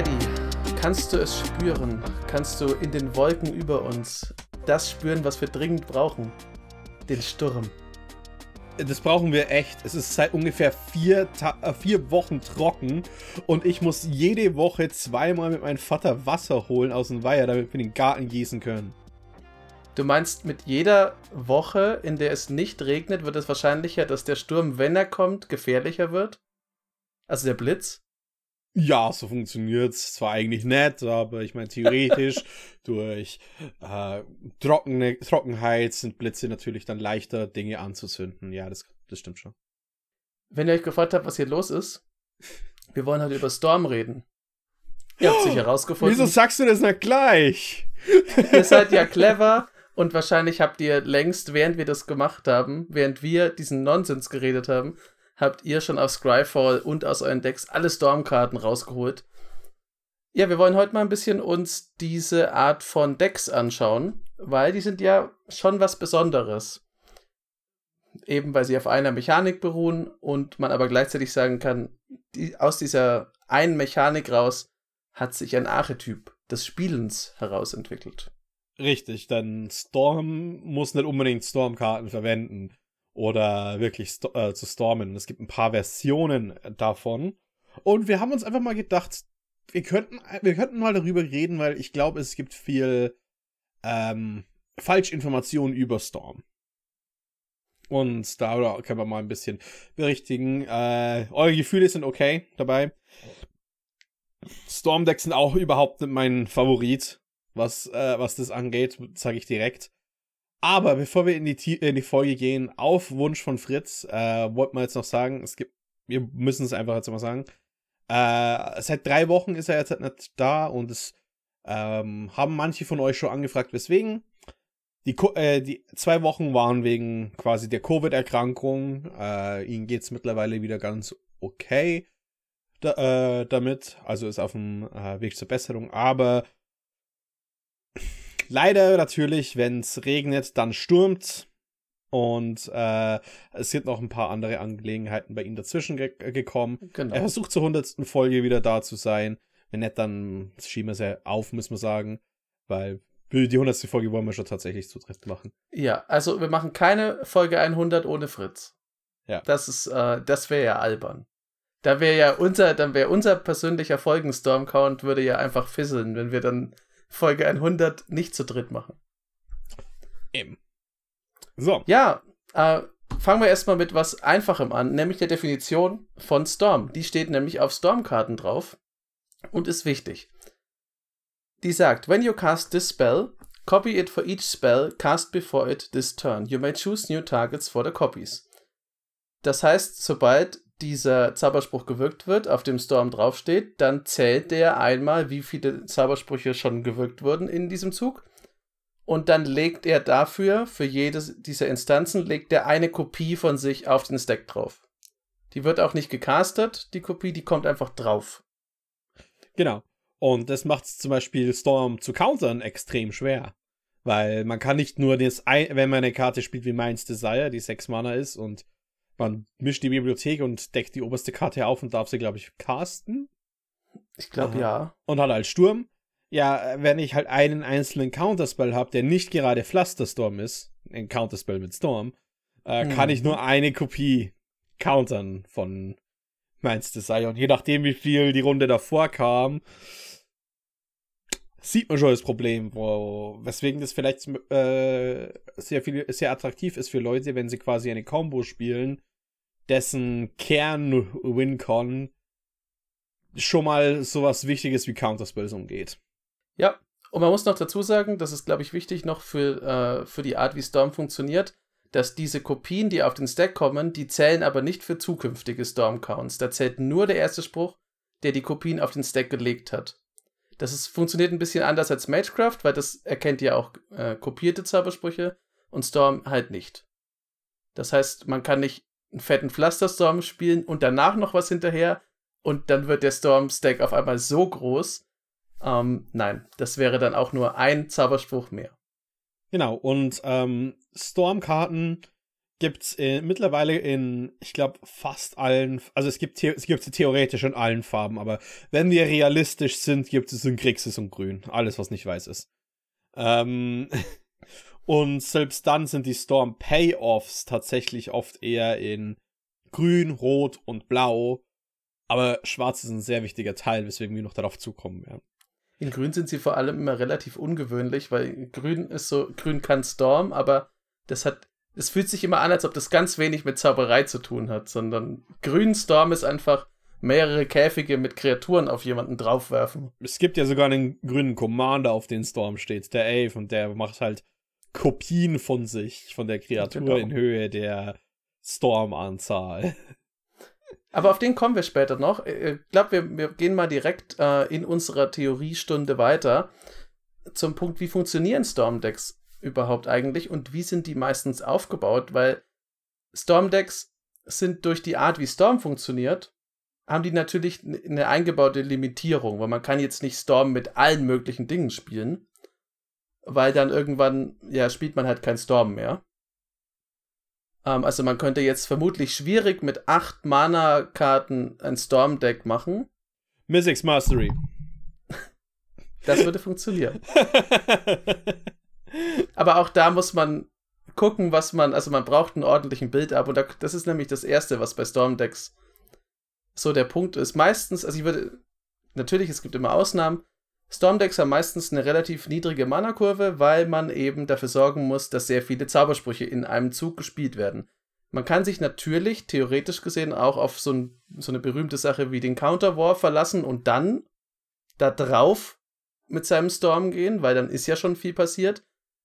ready? Kannst du es spüren? Kannst du in den Wolken über uns das spüren, was wir dringend brauchen? Den Sturm. Das brauchen wir echt. Es ist seit ungefähr vier, Ta äh, vier Wochen trocken und ich muss jede Woche zweimal mit meinem Vater Wasser holen aus dem Weiher, damit wir den Garten gießen können. Du meinst, mit jeder Woche, in der es nicht regnet, wird es wahrscheinlicher, dass der Sturm, wenn er kommt, gefährlicher wird? Also der Blitz? Ja, so funktioniert es zwar eigentlich nett, aber ich meine, theoretisch durch äh, trockene, Trockenheit sind Blitze natürlich dann leichter, Dinge anzuzünden. Ja, das, das stimmt schon. Wenn ihr euch gefragt habt, was hier los ist, wir wollen heute über Storm reden. Ihr habt sich herausgefunden. Wieso sagst du das nicht gleich? ihr seid ja clever und wahrscheinlich habt ihr längst, während wir das gemacht haben, während wir diesen Nonsens geredet haben, habt ihr schon aus Scryfall und aus euren Decks alle Stormkarten rausgeholt. Ja, wir wollen heute mal ein bisschen uns diese Art von Decks anschauen, weil die sind ja schon was Besonderes. Eben weil sie auf einer Mechanik beruhen und man aber gleichzeitig sagen kann, die, aus dieser einen Mechanik raus hat sich ein Archetyp des Spielens herausentwickelt. Richtig, denn Storm muss nicht unbedingt Stormkarten verwenden oder wirklich st äh, zu stormen. Es gibt ein paar Versionen davon. Und wir haben uns einfach mal gedacht, wir könnten, wir könnten mal darüber reden, weil ich glaube, es gibt viel ähm, Falschinformationen über Storm. Und da können wir mal ein bisschen berichtigen. Äh, eure Gefühle sind okay dabei. Stormdecks sind auch überhaupt nicht mein Favorit, was, äh, was das angeht, sage ich direkt. Aber bevor wir in die, in die Folge gehen, auf Wunsch von Fritz, äh, wollten wir jetzt noch sagen, es gibt, wir müssen es einfach jetzt mal sagen. Äh, seit drei Wochen ist er jetzt halt nicht da und es ähm, haben manche von euch schon angefragt, weswegen. Die, äh, die zwei Wochen waren wegen quasi der Covid-Erkrankung. Äh, ihm geht's mittlerweile wieder ganz okay da, äh, damit. Also ist auf dem äh, Weg zur Besserung. Aber Leider natürlich, wenn es regnet, dann stürmt. Und äh, es sind noch ein paar andere Angelegenheiten bei ihm dazwischen ge gekommen. Genau. Er versucht zur hundertsten Folge wieder da zu sein. Wenn nicht, dann schieben wir es auf, müssen wir sagen. Weil die hundertste Folge wollen wir schon tatsächlich zu dritt machen. Ja, also wir machen keine Folge 100 ohne Fritz. Ja. Das ist, äh, das wäre ja albern. Da wäre ja unser, dann wäre unser persönlicher Folgenstorm-Count würde ja einfach fisseln, wenn wir dann Folge 100 nicht zu dritt machen. Eben. So. Ja, äh, fangen wir erstmal mit was Einfachem an, nämlich der Definition von Storm. Die steht nämlich auf Stormkarten drauf und ist wichtig. Die sagt, when you cast this spell, copy it for each spell cast before it this turn. You may choose new targets for the copies. Das heißt, sobald dieser Zauberspruch gewirkt wird, auf dem Storm draufsteht, dann zählt der einmal, wie viele Zaubersprüche schon gewirkt wurden in diesem Zug. Und dann legt er dafür, für jede dieser Instanzen, legt er eine Kopie von sich auf den Stack drauf. Die wird auch nicht gecastet, die Kopie, die kommt einfach drauf. Genau. Und das macht es zum Beispiel Storm zu countern extrem schwer. Weil man kann nicht nur das, wenn man eine Karte spielt wie Minds Desire, die 6 Mana ist und man mischt die Bibliothek und deckt die oberste Karte auf und darf sie, glaube ich, casten. Ich glaube, ja. Und hat als Sturm. Ja, wenn ich halt einen einzelnen Counterspell habe, der nicht gerade Pflasterstorm ist, ein Counterspell mit Storm, äh, hm. kann ich nur eine Kopie countern von Mainz Desire. Und je nachdem, wie viel die Runde davor kam, sieht man schon das Problem, wo, weswegen das vielleicht äh, sehr viel, sehr attraktiv ist für Leute, wenn sie quasi eine Combo spielen, dessen Kern-Wincon schon mal sowas Wichtiges wie Counterspells umgeht. Ja, und man muss noch dazu sagen, das ist, glaube ich, wichtig noch für, äh, für die Art, wie Storm funktioniert, dass diese Kopien, die auf den Stack kommen, die zählen aber nicht für zukünftige Storm-Counts. Da zählt nur der erste Spruch, der die Kopien auf den Stack gelegt hat. Das ist, funktioniert ein bisschen anders als Magecraft, weil das erkennt ja auch äh, kopierte Zaubersprüche und Storm halt nicht. Das heißt, man kann nicht einen fetten Pflasterstorm spielen und danach noch was hinterher und dann wird der Storm-Stack auf einmal so groß. Ähm, nein, das wäre dann auch nur ein Zauberspruch mehr. Genau, und ähm, Storm-Karten gibt's äh, mittlerweile in, ich glaube, fast allen, also es gibt es gibt sie theoretisch in allen Farben, aber wenn wir realistisch sind, gibt es in Grixis und Grün. Alles, was nicht weiß ist. Ähm, und selbst dann sind die Storm Payoffs tatsächlich oft eher in Grün, Rot und Blau. Aber Schwarz ist ein sehr wichtiger Teil, weswegen wir noch darauf zukommen werden. In Grün sind sie vor allem immer relativ ungewöhnlich, weil Grün ist so, Grün kann Storm, aber das hat, es fühlt sich immer an, als ob das ganz wenig mit Zauberei zu tun hat, sondern Grün Storm ist einfach mehrere Käfige mit Kreaturen auf jemanden draufwerfen. Es gibt ja sogar einen grünen Commander, auf den Storm steht, der Ave, und der macht halt Kopien von sich, von der Kreatur genau. in Höhe der Storm-Anzahl. Aber auf den kommen wir später noch. Ich glaube, wir, wir gehen mal direkt äh, in unserer Theoriestunde weiter zum Punkt, wie funktionieren Storm-Decks überhaupt eigentlich und wie sind die meistens aufgebaut, weil Storm-Decks sind durch die Art, wie Storm funktioniert, haben die natürlich eine eingebaute Limitierung, weil man kann jetzt nicht Storm mit allen möglichen Dingen spielen, weil dann irgendwann, ja, spielt man halt kein Storm mehr. Ähm, also man könnte jetzt vermutlich schwierig mit acht Mana-Karten ein Storm-Deck machen. Mystics Mastery. Das würde funktionieren. Aber auch da muss man gucken, was man, also man braucht einen ordentlichen Bild ab und das ist nämlich das Erste, was bei Storm-Decks so der Punkt ist. Meistens, also ich würde, natürlich, es gibt immer Ausnahmen, Stormdecks haben meistens eine relativ niedrige Mana-Kurve, weil man eben dafür sorgen muss, dass sehr viele Zaubersprüche in einem Zug gespielt werden. Man kann sich natürlich, theoretisch gesehen, auch auf so, ein, so eine berühmte Sache wie den Counter War verlassen und dann da drauf mit seinem Storm gehen, weil dann ist ja schon viel passiert.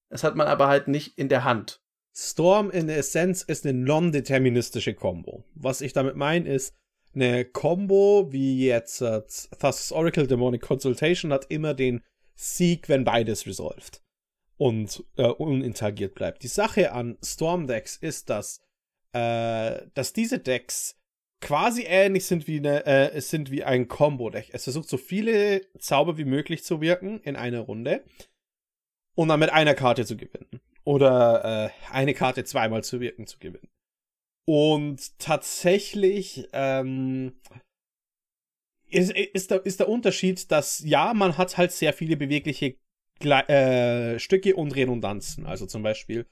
Das hat man aber halt nicht in der Hand. Storm in der Essenz ist eine non-deterministische Combo. Was ich damit meine ist, eine Combo wie jetzt äh, Thus Oracle Demonic Consultation hat immer den Sieg, wenn beides resolved und äh, uninteragiert bleibt. Die Sache an Storm Decks ist, dass, äh, dass diese Decks quasi ähnlich sind wie eine, äh, es sind wie ein Combo-Deck. Es versucht so viele Zauber wie möglich zu wirken in einer Runde und dann mit einer Karte zu gewinnen. Oder äh, eine Karte zweimal zu wirken zu gewinnen. Und tatsächlich ähm, ist, ist, der, ist der Unterschied, dass ja, man hat halt sehr viele bewegliche äh, Stücke und Redundanzen. Also zum Beispiel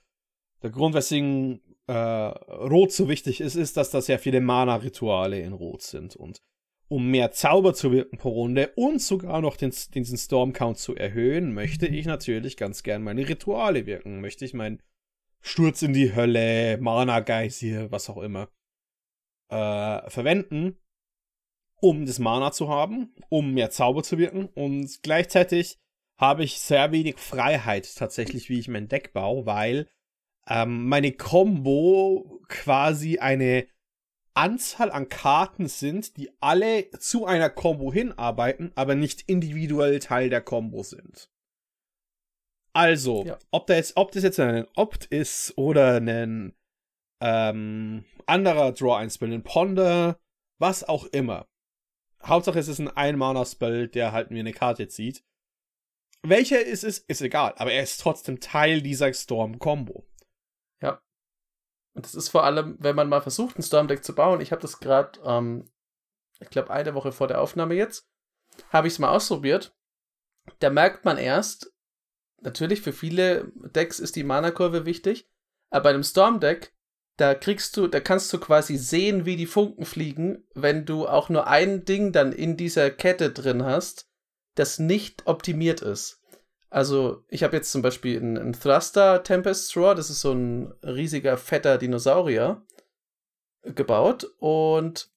der Grund, weswegen äh, Rot so wichtig ist, ist, dass da sehr viele Mana-Rituale in Rot sind. Und um mehr Zauber zu wirken pro Runde und sogar noch den, diesen Storm-Count zu erhöhen, möchte ich natürlich ganz gern meine Rituale wirken. Möchte ich mein Sturz in die Hölle, Mana-Geysir, was auch immer, äh, verwenden, um das Mana zu haben, um mehr Zauber zu wirken und gleichzeitig habe ich sehr wenig Freiheit tatsächlich, wie ich mein Deck baue, weil ähm, meine Combo quasi eine Anzahl an Karten sind, die alle zu einer Combo hinarbeiten, aber nicht individuell Teil der Combo sind. Also, ja. ob, da jetzt, ob das jetzt ein Opt ist oder ein ähm, anderer Draw ein Spell, ein Ponder, was auch immer. Hauptsache es ist ein Ein-Mana-Spell, der halt mir eine Karte zieht. Welcher es ist, ist egal, aber er ist trotzdem Teil dieser Storm-Combo. Ja. Und das ist vor allem, wenn man mal versucht, ein Storm-Deck zu bauen. Ich habe das gerade, ähm, ich glaube, eine Woche vor der Aufnahme jetzt, habe ich es mal ausprobiert. Da merkt man erst, natürlich für viele Decks ist die Mana-Kurve wichtig, aber bei einem Storm-Deck, da kriegst du, da kannst du quasi sehen, wie die Funken fliegen, wenn du auch nur ein Ding dann in dieser Kette drin hast, das nicht optimiert ist. Also, ich habe jetzt zum Beispiel einen, einen Thruster Tempest Straw, das ist so ein riesiger, fetter Dinosaurier, gebaut und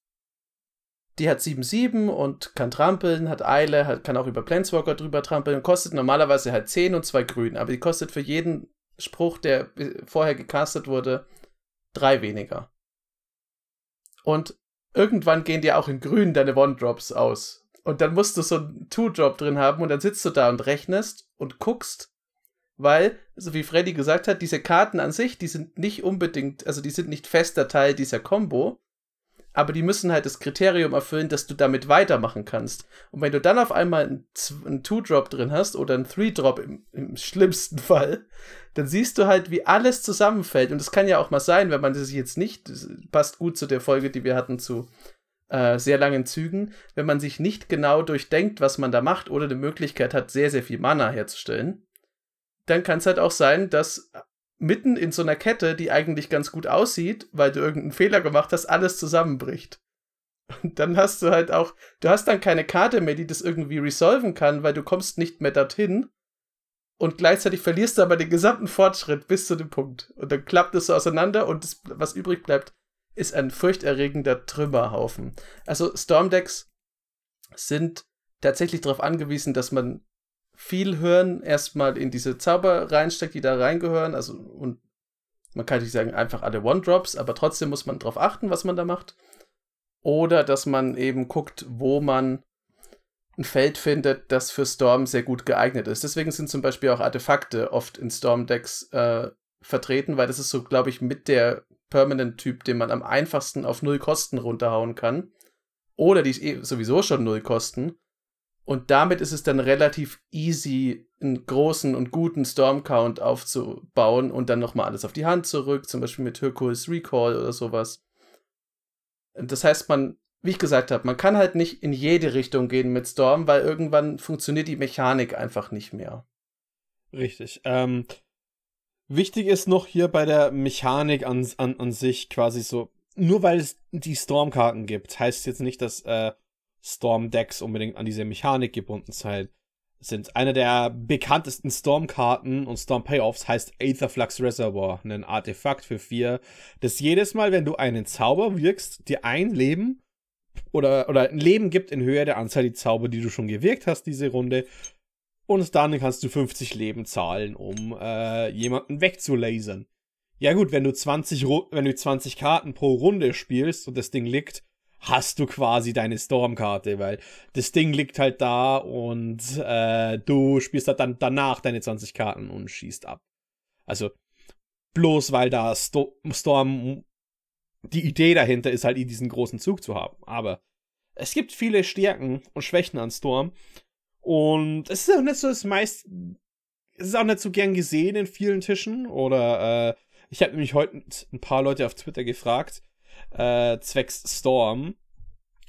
die hat 7-7 und kann trampeln, hat Eile, hat, kann auch über Planeswalker drüber trampeln, kostet normalerweise halt 10 und 2 Grün, aber die kostet für jeden Spruch, der vorher gecastet wurde, 3 weniger. Und irgendwann gehen dir auch in Grün deine One-Drops aus. Und dann musst du so einen Two-Drop drin haben und dann sitzt du da und rechnest und guckst, weil, so wie Freddy gesagt hat, diese Karten an sich, die sind nicht unbedingt, also die sind nicht fester Teil dieser Combo, aber die müssen halt das Kriterium erfüllen, dass du damit weitermachen kannst. Und wenn du dann auf einmal einen Two-Drop drin hast oder einen Three-Drop im, im, schlimmsten Fall, dann siehst du halt, wie alles zusammenfällt. Und es kann ja auch mal sein, wenn man das jetzt nicht, das passt gut zu der Folge, die wir hatten zu äh, sehr langen Zügen, wenn man sich nicht genau durchdenkt, was man da macht oder die Möglichkeit hat, sehr, sehr viel Mana herzustellen, dann kann es halt auch sein, dass mitten in so einer Kette, die eigentlich ganz gut aussieht, weil du irgendeinen Fehler gemacht hast, alles zusammenbricht. Und dann hast du halt auch, du hast dann keine Karte mehr, die das irgendwie resolven kann, weil du kommst nicht mehr dorthin. Und gleichzeitig verlierst du aber den gesamten Fortschritt bis zu dem Punkt. Und dann klappt es so auseinander und das, was übrig bleibt, ist ein furchterregender Trümmerhaufen. Also Stormdecks sind tatsächlich darauf angewiesen, dass man viel Hören erstmal in diese Zauber reinsteckt, die da reingehören. Also, und man kann nicht sagen, einfach alle One-Drops, aber trotzdem muss man darauf achten, was man da macht. Oder dass man eben guckt, wo man ein Feld findet, das für Storm sehr gut geeignet ist. Deswegen sind zum Beispiel auch Artefakte oft in Storm-Decks äh, vertreten, weil das ist so, glaube ich, mit der Permanent-Typ, den man am einfachsten auf null Kosten runterhauen kann. Oder die eh sowieso schon null kosten. Und damit ist es dann relativ easy, einen großen und guten Storm-Count aufzubauen und dann nochmal alles auf die Hand zurück, zum Beispiel mit Hercules Recall oder sowas. Das heißt, man, wie ich gesagt habe, man kann halt nicht in jede Richtung gehen mit Storm, weil irgendwann funktioniert die Mechanik einfach nicht mehr. Richtig. Ähm, wichtig ist noch hier bei der Mechanik an, an, an sich quasi so, nur weil es die Storm-Karten gibt, heißt jetzt nicht, dass äh, Storm-Decks unbedingt an diese Mechanik gebunden sein sind. Eine der bekanntesten Storm-Karten und Storm-Payoffs heißt Aetherflux Reservoir, ein Artefakt für vier, das jedes Mal, wenn du einen Zauber wirkst, dir ein Leben oder, oder ein Leben gibt in Höhe der Anzahl die Zauber, die du schon gewirkt hast diese Runde. Und dann kannst du 50 Leben zahlen, um äh, jemanden wegzulasern. Ja gut, wenn du 20, wenn du 20 Karten pro Runde spielst und das Ding liegt, hast du quasi deine Stormkarte, weil das Ding liegt halt da und äh, du spielst halt dann danach deine 20 Karten und schießt ab. Also bloß weil da Sto Storm die Idee dahinter ist halt diesen großen Zug zu haben. Aber es gibt viele Stärken und Schwächen an Storm und es ist auch nicht so das meist es ist auch nicht so gern gesehen in vielen Tischen oder äh, ich habe nämlich heute ein paar Leute auf Twitter gefragt, äh, zwecks Storm.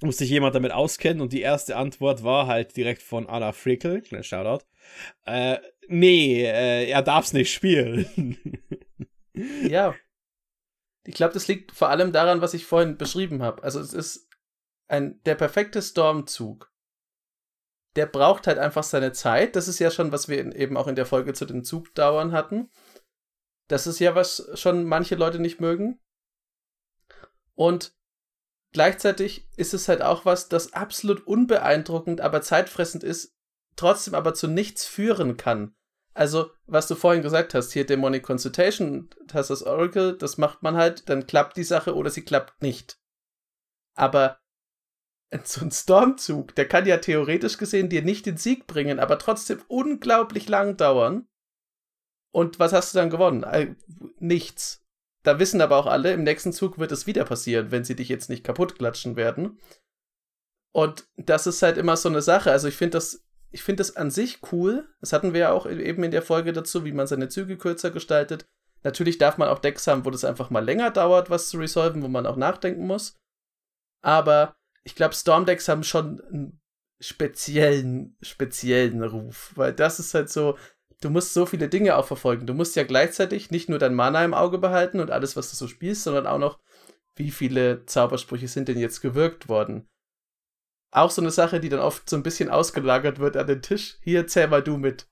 Muss sich jemand damit auskennen und die erste Antwort war halt direkt von Anna Frickel, kleiner Shoutout. Äh, nee, äh, er darf's nicht spielen. ja. Ich glaube, das liegt vor allem daran, was ich vorhin beschrieben habe. Also es ist ein der perfekte Stormzug. Der braucht halt einfach seine Zeit. Das ist ja schon, was wir eben auch in der Folge zu den Zugdauern hatten. Das ist ja, was schon manche Leute nicht mögen. Und gleichzeitig ist es halt auch was, das absolut unbeeindruckend, aber zeitfressend ist, trotzdem aber zu nichts führen kann. Also, was du vorhin gesagt hast, hier Demonic Consultation, hast das Oracle, das macht man halt, dann klappt die Sache oder sie klappt nicht. Aber so ein Stormzug, der kann ja theoretisch gesehen dir nicht den Sieg bringen, aber trotzdem unglaublich lang dauern. Und was hast du dann gewonnen? Äh, nichts. Da wissen aber auch alle, im nächsten Zug wird es wieder passieren, wenn sie dich jetzt nicht kaputt klatschen werden. Und das ist halt immer so eine Sache. Also ich finde das, ich finde das an sich cool. Das hatten wir ja auch eben in der Folge dazu, wie man seine Züge kürzer gestaltet. Natürlich darf man auch Decks haben, wo das einfach mal länger dauert, was zu resolven, wo man auch nachdenken muss. Aber ich glaube, Storm-Decks haben schon einen speziellen, speziellen Ruf, weil das ist halt so, du musst so viele Dinge auch verfolgen. Du musst ja gleichzeitig nicht nur dein Mana im Auge behalten und alles, was du so spielst, sondern auch noch, wie viele Zaubersprüche sind denn jetzt gewirkt worden. Auch so eine Sache, die dann oft so ein bisschen ausgelagert wird an den Tisch. Hier, zähl mal du mit.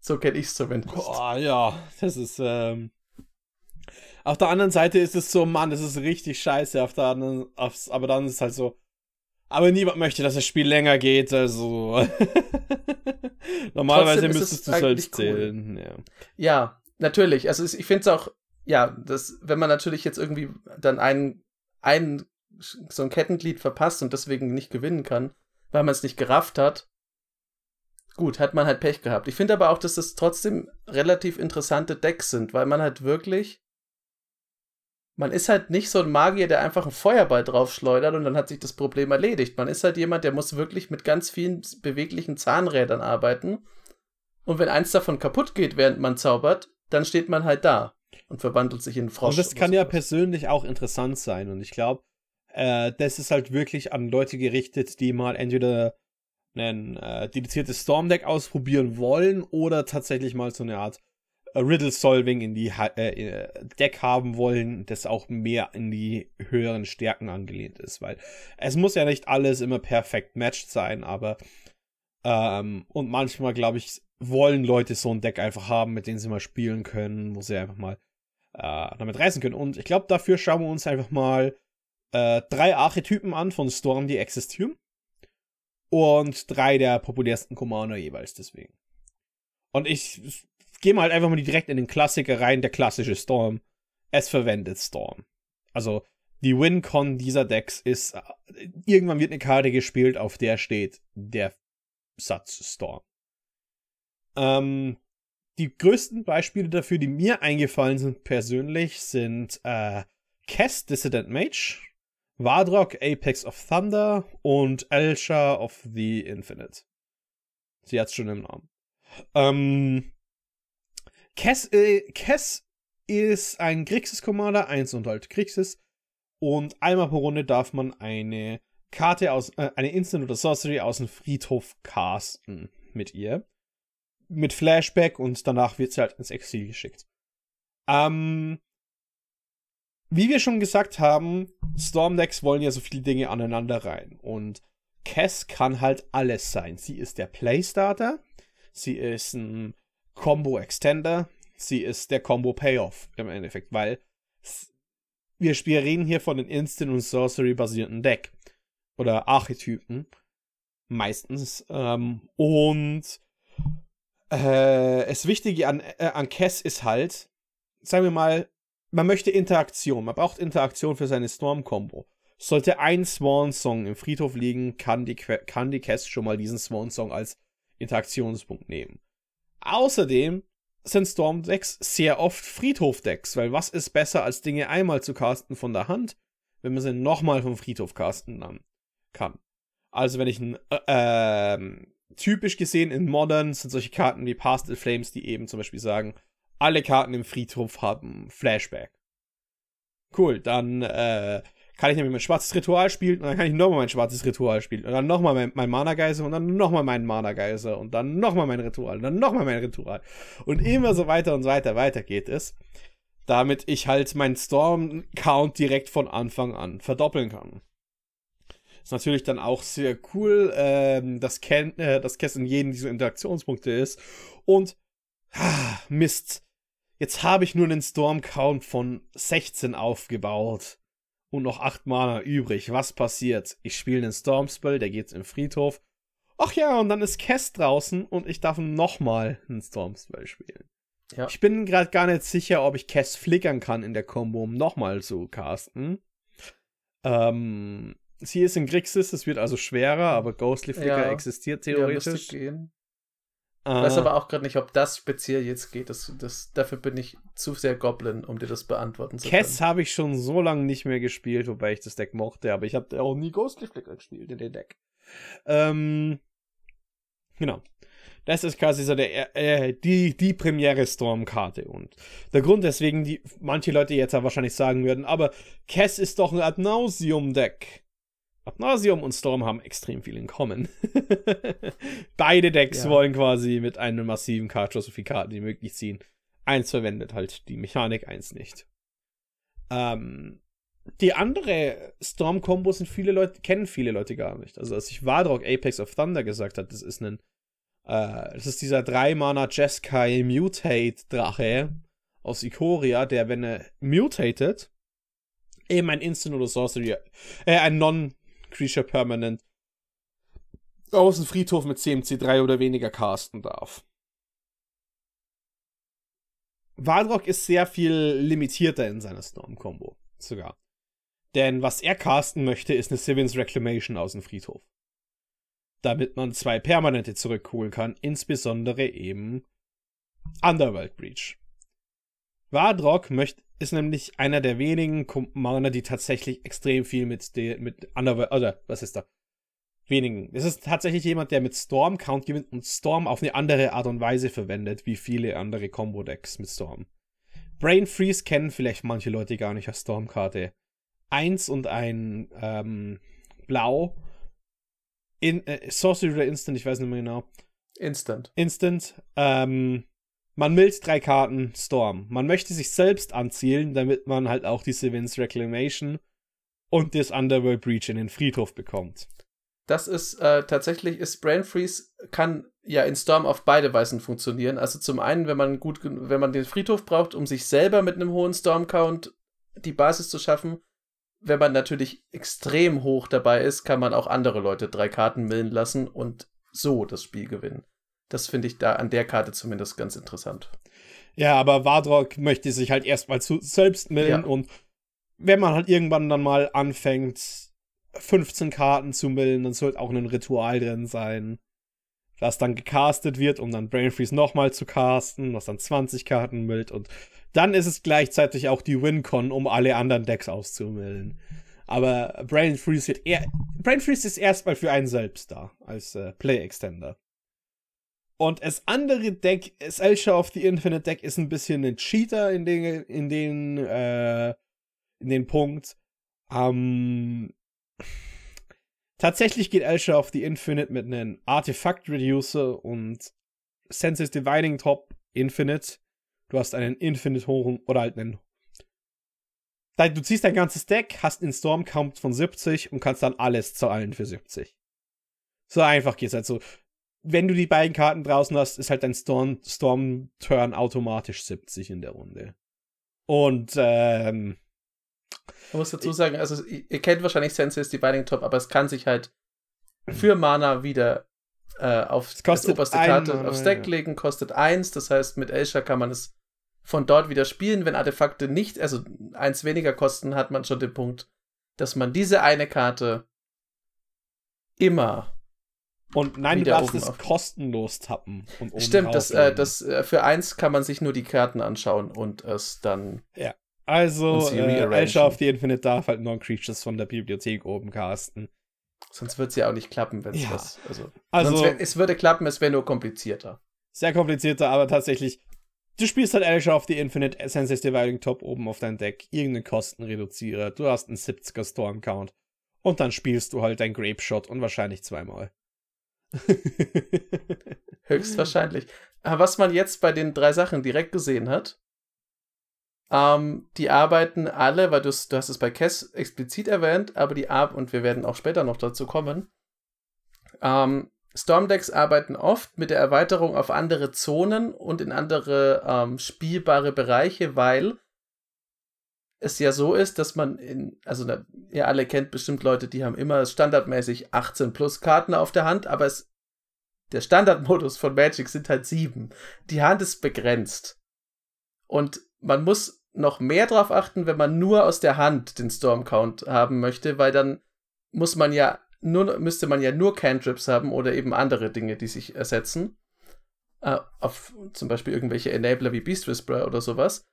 So kenne ich's zumindest. Boah, ja, das ist, ähm. Auf der anderen Seite ist es so, Mann, das ist richtig scheiße. Auf der anderen, aufs, aber dann ist es halt so, aber niemand möchte, dass das Spiel länger geht, also. Normalerweise müsstest du es halt zählen. Ja. ja, natürlich. Also ich finde es auch, ja, das, wenn man natürlich jetzt irgendwie dann einen, einen, so ein Kettenglied verpasst und deswegen nicht gewinnen kann, weil man es nicht gerafft hat, gut, hat man halt Pech gehabt. Ich finde aber auch, dass das trotzdem relativ interessante Decks sind, weil man halt wirklich man ist halt nicht so ein Magier, der einfach einen Feuerball draufschleudert und dann hat sich das Problem erledigt. Man ist halt jemand, der muss wirklich mit ganz vielen beweglichen Zahnrädern arbeiten. Und wenn eins davon kaputt geht, während man zaubert, dann steht man halt da und verwandelt sich in einen Frosch. Und das kann ja persönlich auch interessant sein. Und ich glaube, äh, das ist halt wirklich an Leute gerichtet, die mal entweder ein äh, dediziertes Storm Deck ausprobieren wollen oder tatsächlich mal so eine Art Riddle-Solving in die äh, Deck haben wollen, das auch mehr in die höheren Stärken angelehnt ist, weil es muss ja nicht alles immer perfekt matched sein, aber ähm, und manchmal, glaube ich, wollen Leute so ein Deck einfach haben, mit dem sie mal spielen können, wo sie einfach mal äh, damit reisen können. Und ich glaube, dafür schauen wir uns einfach mal äh, drei Archetypen an von Storm, die existieren. Und drei der populärsten Commander jeweils deswegen. Und ich gehen wir halt einfach mal direkt in den Klassiker rein, der klassische Storm. Es verwendet Storm. Also, die Win-Con dieser Decks ist, äh, irgendwann wird eine Karte gespielt, auf der steht der Satz Storm. Ähm, die größten Beispiele dafür, die mir eingefallen sind persönlich, sind äh, Kess Dissident Mage, Vadrok Apex of Thunder und Elsha of the Infinite. Sie hat's schon im Namen. Ähm, Kess, äh, Kess ist ein Grixis-Commander, eins und halt Grixis. Und einmal pro Runde darf man eine Karte aus, äh, eine Instant oder Sorcery aus dem Friedhof casten mit ihr. Mit Flashback und danach wird sie halt ins Exil geschickt. Ähm, wie wir schon gesagt haben, Stormdecks wollen ja so viele Dinge aneinander rein. Und Cass kann halt alles sein. Sie ist der Playstarter. Sie ist ein Combo Extender. Sie ist der Combo Payoff im Endeffekt, weil wir, reden hier von einem Instant- und Sorcery-basierten Deck. Oder Archetypen. Meistens. Ähm, und äh, das Wichtige an, äh, an Cass ist halt, sagen wir mal, man möchte Interaktion. Man braucht Interaktion für seine Storm-Combo. Sollte ein Swan-Song im Friedhof liegen, kann die, kann die Cass schon mal diesen Swan-Song als Interaktionspunkt nehmen. Außerdem sind Storm-Decks sehr oft Friedhof-Decks, weil was ist besser, als Dinge einmal zu casten von der Hand, wenn man sie nochmal vom Friedhof casten kann. Also wenn ich ein, äh, äh, typisch gesehen in Modern sind solche Karten wie Pastel Flames, die eben zum Beispiel sagen, alle Karten im Friedhof haben Flashback. Cool, dann äh, kann ich nämlich mein schwarzes Ritual spielen und dann kann ich nochmal mein schwarzes Ritual spielen und dann nochmal mein, mein Mana-Geiser und dann nochmal mein Mana-Geiser und dann nochmal mein Ritual und dann nochmal mein Ritual. Und immer so weiter und so weiter, weiter geht es. Damit ich halt meinen Storm-Count direkt von Anfang an verdoppeln kann. Ist natürlich dann auch sehr cool, ähm, dass, Ken, äh, dass Kess in jedem dieser Interaktionspunkte ist. Und ah, Mist. Jetzt habe ich nur einen Storm-Count von 16 aufgebaut und noch acht Mana übrig. Was passiert? Ich spiele einen Stormspell, der geht im Friedhof. Ach ja, und dann ist Kess draußen und ich darf nochmal einen Stormspell spielen. Ja. Ich bin gerade gar nicht sicher, ob ich Kess flickern kann in der Combo, um nochmal zu casten. Ähm, sie ist in Grixis, es wird also schwerer, aber Ghostly Flicker ja. existiert theoretisch. Ja, ich weiß aber auch gerade nicht, ob das speziell jetzt geht. Das, das, dafür bin ich zu sehr Goblin, um dir das beantworten zu können. Kess habe ich schon so lange nicht mehr gespielt, wobei ich das Deck mochte, aber ich habe auch nie Ghostly Flicker gespielt in dem Deck. Ähm, genau. Das ist quasi so der, äh, die, die Premiere Storm-Karte. Und der Grund, weswegen die manche Leute jetzt ja wahrscheinlich sagen würden, aber Kess ist doch ein Ad Nauseum-Deck. Abnasium und Storm haben extrem viel in common. Beide Decks ja. wollen quasi mit einem massiven Card so viele Karten wie möglich ziehen. Eins verwendet halt die Mechanik, eins nicht. Ähm, die andere Storm-Kombo sind viele Leute, kennen viele Leute gar nicht. Also als ich Vadrok Apex of Thunder gesagt hat, das ist ein, äh, das ist dieser 3-Mana Jeskai Mutate Drache aus Ikoria, der, wenn er mutated, eben ein Instant oder Sorcery, äh, ein Non Creature Permanent aus dem Friedhof mit CMC3 oder weniger casten darf. Waldrock ist sehr viel limitierter in seiner Storm-Combo. Sogar. Denn was er casten möchte, ist eine Sivins Reclamation aus dem Friedhof. Damit man zwei Permanente zurückholen kann, insbesondere eben Underworld Breach. Wardrock möchte, ist nämlich einer der wenigen Commander, die tatsächlich extrem viel mit, de, mit Underworld, oder was ist da? Wenigen. Es ist tatsächlich jemand, der mit Storm Count gewinnt und Storm auf eine andere Art und Weise verwendet, wie viele andere Combo-Decks mit Storm. Brain Freeze kennen vielleicht manche Leute gar nicht als Storm-Karte. Eins und ein ähm, Blau. In, äh, Sorcery oder Instant, ich weiß nicht mehr genau. Instant. Instant. Ähm, man milzt drei Karten Storm. Man möchte sich selbst anzielen, damit man halt auch die Sivins Reclamation und das Underworld Breach in den Friedhof bekommt. Das ist äh, tatsächlich, ist Brain Freeze kann ja in Storm auf beide Weisen funktionieren. Also zum einen, wenn man gut, wenn man den Friedhof braucht, um sich selber mit einem hohen Storm-Count die Basis zu schaffen. Wenn man natürlich extrem hoch dabei ist, kann man auch andere Leute drei Karten millen lassen und so das Spiel gewinnen. Das finde ich da an der Karte zumindest ganz interessant. Ja, aber Wardrock möchte sich halt erstmal zu selbst millen ja. und wenn man halt irgendwann dann mal anfängt, 15 Karten zu millen, dann sollte auch ein Ritual drin sein, das dann gecastet wird, um dann Brain Freeze nochmal zu casten, was dann 20 Karten millt und dann ist es gleichzeitig auch die Wincon, um alle anderen Decks auszumillen. Aber Brain Freeze wird eher, Brain Freeze ist erstmal für einen selbst da, als äh, Play Extender. Und das andere Deck, Elsha of the Infinite Deck, ist ein bisschen ein Cheater in den, in den, äh, in den Punkt. Ähm, tatsächlich geht Elsha of the Infinite mit einem Artifact Reducer und Senses Dividing Top Infinite. Du hast einen Infinite Hoch oder halt einen. Du ziehst dein ganzes Deck, hast einen Storm Count von 70 und kannst dann alles zahlen für 70. So einfach geht's halt so wenn du die beiden Karten draußen hast, ist halt dein Storm, Storm Turn automatisch 70 in der Runde. Und ähm, man muss dazu sagen, also ihr kennt wahrscheinlich Senses Dividing Top, aber es kann sich halt für Mana wieder äh, auf das oberste Karte Mana, aufs Deck ja. legen, kostet 1. Das heißt, mit Elsha kann man es von dort wieder spielen. Wenn Artefakte nicht, also eins weniger kosten, hat man schon den Punkt, dass man diese eine Karte immer und nein, du darfst es kostenlos tappen. Und Stimmt, das, äh, das, äh, für eins kann man sich nur die Karten anschauen und es dann. Ja. Also, äh, Elsha of the Infinite darf halt Non-Creatures von der Bibliothek oben casten. Sonst wird es ja auch nicht klappen, wenn es ja. was. Also, also wär, es würde klappen, es wäre nur komplizierter. Sehr komplizierter, aber tatsächlich. Du spielst halt Elsha of the Infinite, Senses Dividing Top oben auf dein Deck, irgendeinen Kostenreduzierer, du hast einen 70er Storm Count und dann spielst du halt dein Grape Shot und wahrscheinlich zweimal. Höchstwahrscheinlich. Aber was man jetzt bei den drei Sachen direkt gesehen hat, ähm, die arbeiten alle, weil du hast es bei Cass explizit erwähnt, aber die Ar und wir werden auch später noch dazu kommen. Ähm, Stormdecks arbeiten oft mit der Erweiterung auf andere Zonen und in andere ähm, spielbare Bereiche, weil es ja so ist, dass man in, also na, ihr alle kennt bestimmt Leute, die haben immer standardmäßig 18 plus Karten auf der Hand, aber es, der Standardmodus von Magic sind halt sieben. Die Hand ist begrenzt. Und man muss noch mehr drauf achten, wenn man nur aus der Hand den Storm Count haben möchte, weil dann muss man ja nur, müsste man ja nur Cantrips haben oder eben andere Dinge, die sich ersetzen. Äh, auf zum Beispiel irgendwelche Enabler wie Beast Whisperer oder sowas.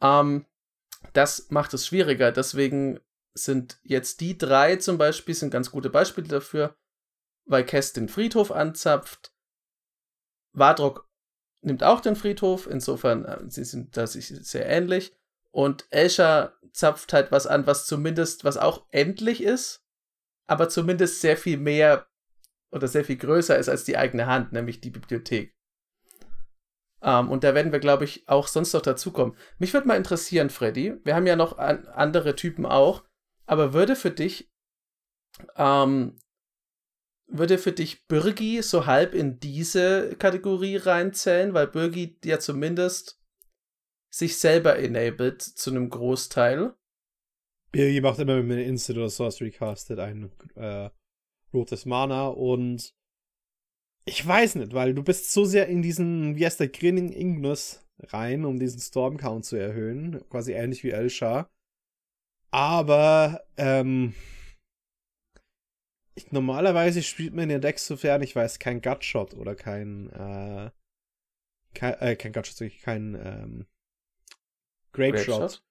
Ähm, das macht es schwieriger. Deswegen sind jetzt die drei zum Beispiel sind ganz gute Beispiele dafür, weil Kess den Friedhof anzapft. Wardrock nimmt auch den Friedhof, insofern äh, sie sind da sich sehr ähnlich. Und Elsha zapft halt was an, was zumindest, was auch endlich ist, aber zumindest sehr viel mehr oder sehr viel größer ist als die eigene Hand, nämlich die Bibliothek. Um, ähm, und da werden wir, glaube ich, auch sonst noch dazukommen. Mich würde mal interessieren, Freddy, wir haben ja noch an, andere Typen auch, aber würde für dich, ähm, würde für dich Bürgi so halb in diese Kategorie reinzählen, weil Bürgi ja zumindest sich selber enabled zu einem Großteil. Birgi macht immer, wenn man Instant oder Sorcery castet, ein äh, rotes Mana und ich weiß nicht, weil du bist so sehr in diesen, wie heißt der, Grinning Ignus rein, um diesen Storm Count zu erhöhen. Quasi ähnlich wie Elsha. Aber, ähm, ich, normalerweise spielt man den Decks, sofern ich weiß, kein Gutshot oder kein, äh, kein, äh, kein Gutshot, kein, ähm, Grape, Grape Shot.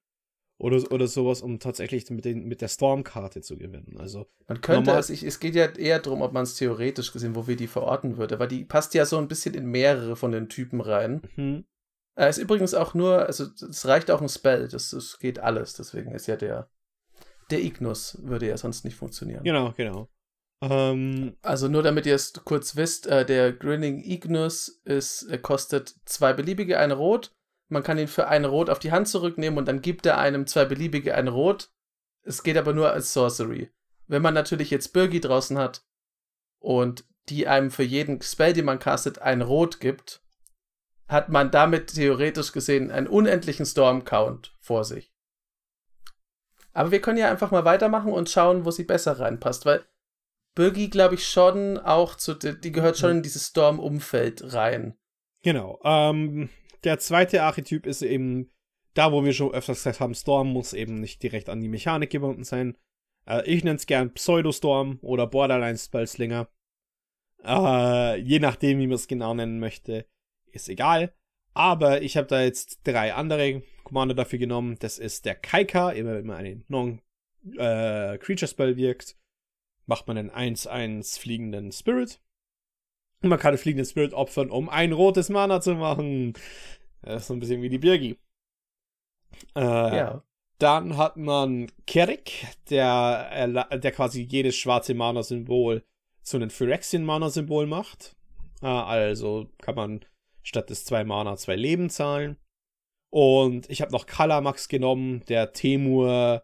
Oder, oder sowas, um tatsächlich mit, den, mit der Storm-Karte zu gewinnen. Also man könnte es, ich, es geht ja eher darum, ob man es theoretisch gesehen, wo wir die verorten würde, weil die passt ja so ein bisschen in mehrere von den Typen rein. Mhm. Äh, ist übrigens auch nur, also es reicht auch ein Spell, das, das geht alles, deswegen ist ja der, der Ignus würde ja sonst nicht funktionieren. Genau, genau. Ähm, also nur damit ihr es kurz wisst, äh, der Grinning Ignus ist, äh, kostet zwei beliebige, eine Rot man kann ihn für eine Rot auf die Hand zurücknehmen und dann gibt er einem zwei beliebige ein Rot. Es geht aber nur als Sorcery. Wenn man natürlich jetzt Birgi draußen hat und die einem für jeden Spell, den man castet, ein Rot gibt, hat man damit theoretisch gesehen einen unendlichen Storm-Count vor sich. Aber wir können ja einfach mal weitermachen und schauen, wo sie besser reinpasst, weil Birgi, glaube ich, schon auch zu, die gehört schon in dieses Storm-Umfeld rein. Genau. Ähm, der zweite Archetyp ist eben da, wo wir schon öfters gesagt haben, Storm muss eben nicht direkt an die Mechanik gebunden sein. Äh, ich nenne es gern Pseudo-Storm oder Borderline Spellslinger. Äh, je nachdem, wie man es genau nennen möchte, ist egal. Aber ich habe da jetzt drei andere Commander dafür genommen. Das ist der Kaika, immer wenn man einen Non-Creature-Spell äh, wirkt, macht man einen 1-1 fliegenden Spirit. Und man kann den fliegenden Spirit opfern, um ein rotes Mana zu machen. Das ist so ein bisschen wie die Birgi. Äh, ja. Dann hat man Kerik, der, der quasi jedes schwarze Mana-Symbol zu einem Phyrexian-Mana-Symbol macht. Äh, also kann man statt des zwei Mana zwei Leben zahlen. Und ich habe noch Kalamax genommen, der Temur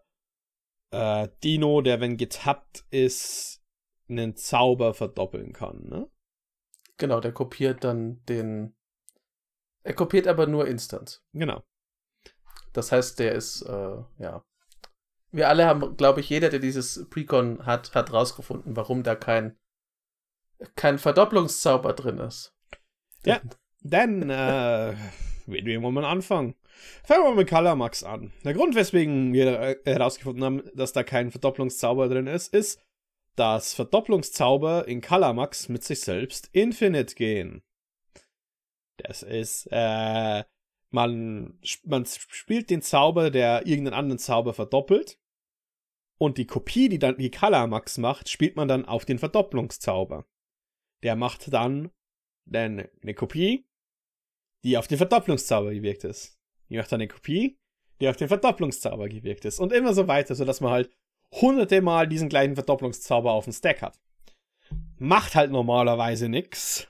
äh, Dino, der, wenn getappt ist, einen Zauber verdoppeln kann, ne? Genau, der kopiert dann den. Er kopiert aber nur Instant. Genau. Das heißt, der ist, äh, ja. Wir alle haben, glaube ich, jeder, der dieses Precon hat, hat rausgefunden, warum da kein, kein Verdopplungszauber drin ist. Ja, dann, äh, wollen wir anfangen? Fangen wir mit Kalamax an. Der Grund, weswegen wir herausgefunden haben, dass da kein Verdopplungszauber drin ist, ist, dass Verdopplungszauber in Kalamax mit sich selbst Infinite gehen. Das ist, äh, man, man spielt den Zauber, der irgendeinen anderen Zauber verdoppelt. Und die Kopie, die dann wie Kalamax macht, spielt man dann auf den Verdopplungszauber. Der macht dann eine Kopie, die auf den Verdopplungszauber gewirkt ist. Die macht dann eine Kopie, die auf den Verdopplungszauber gewirkt ist. Und immer so weiter, sodass man halt hunderte Mal diesen gleichen Verdopplungszauber auf dem Stack hat. Macht halt normalerweise nix.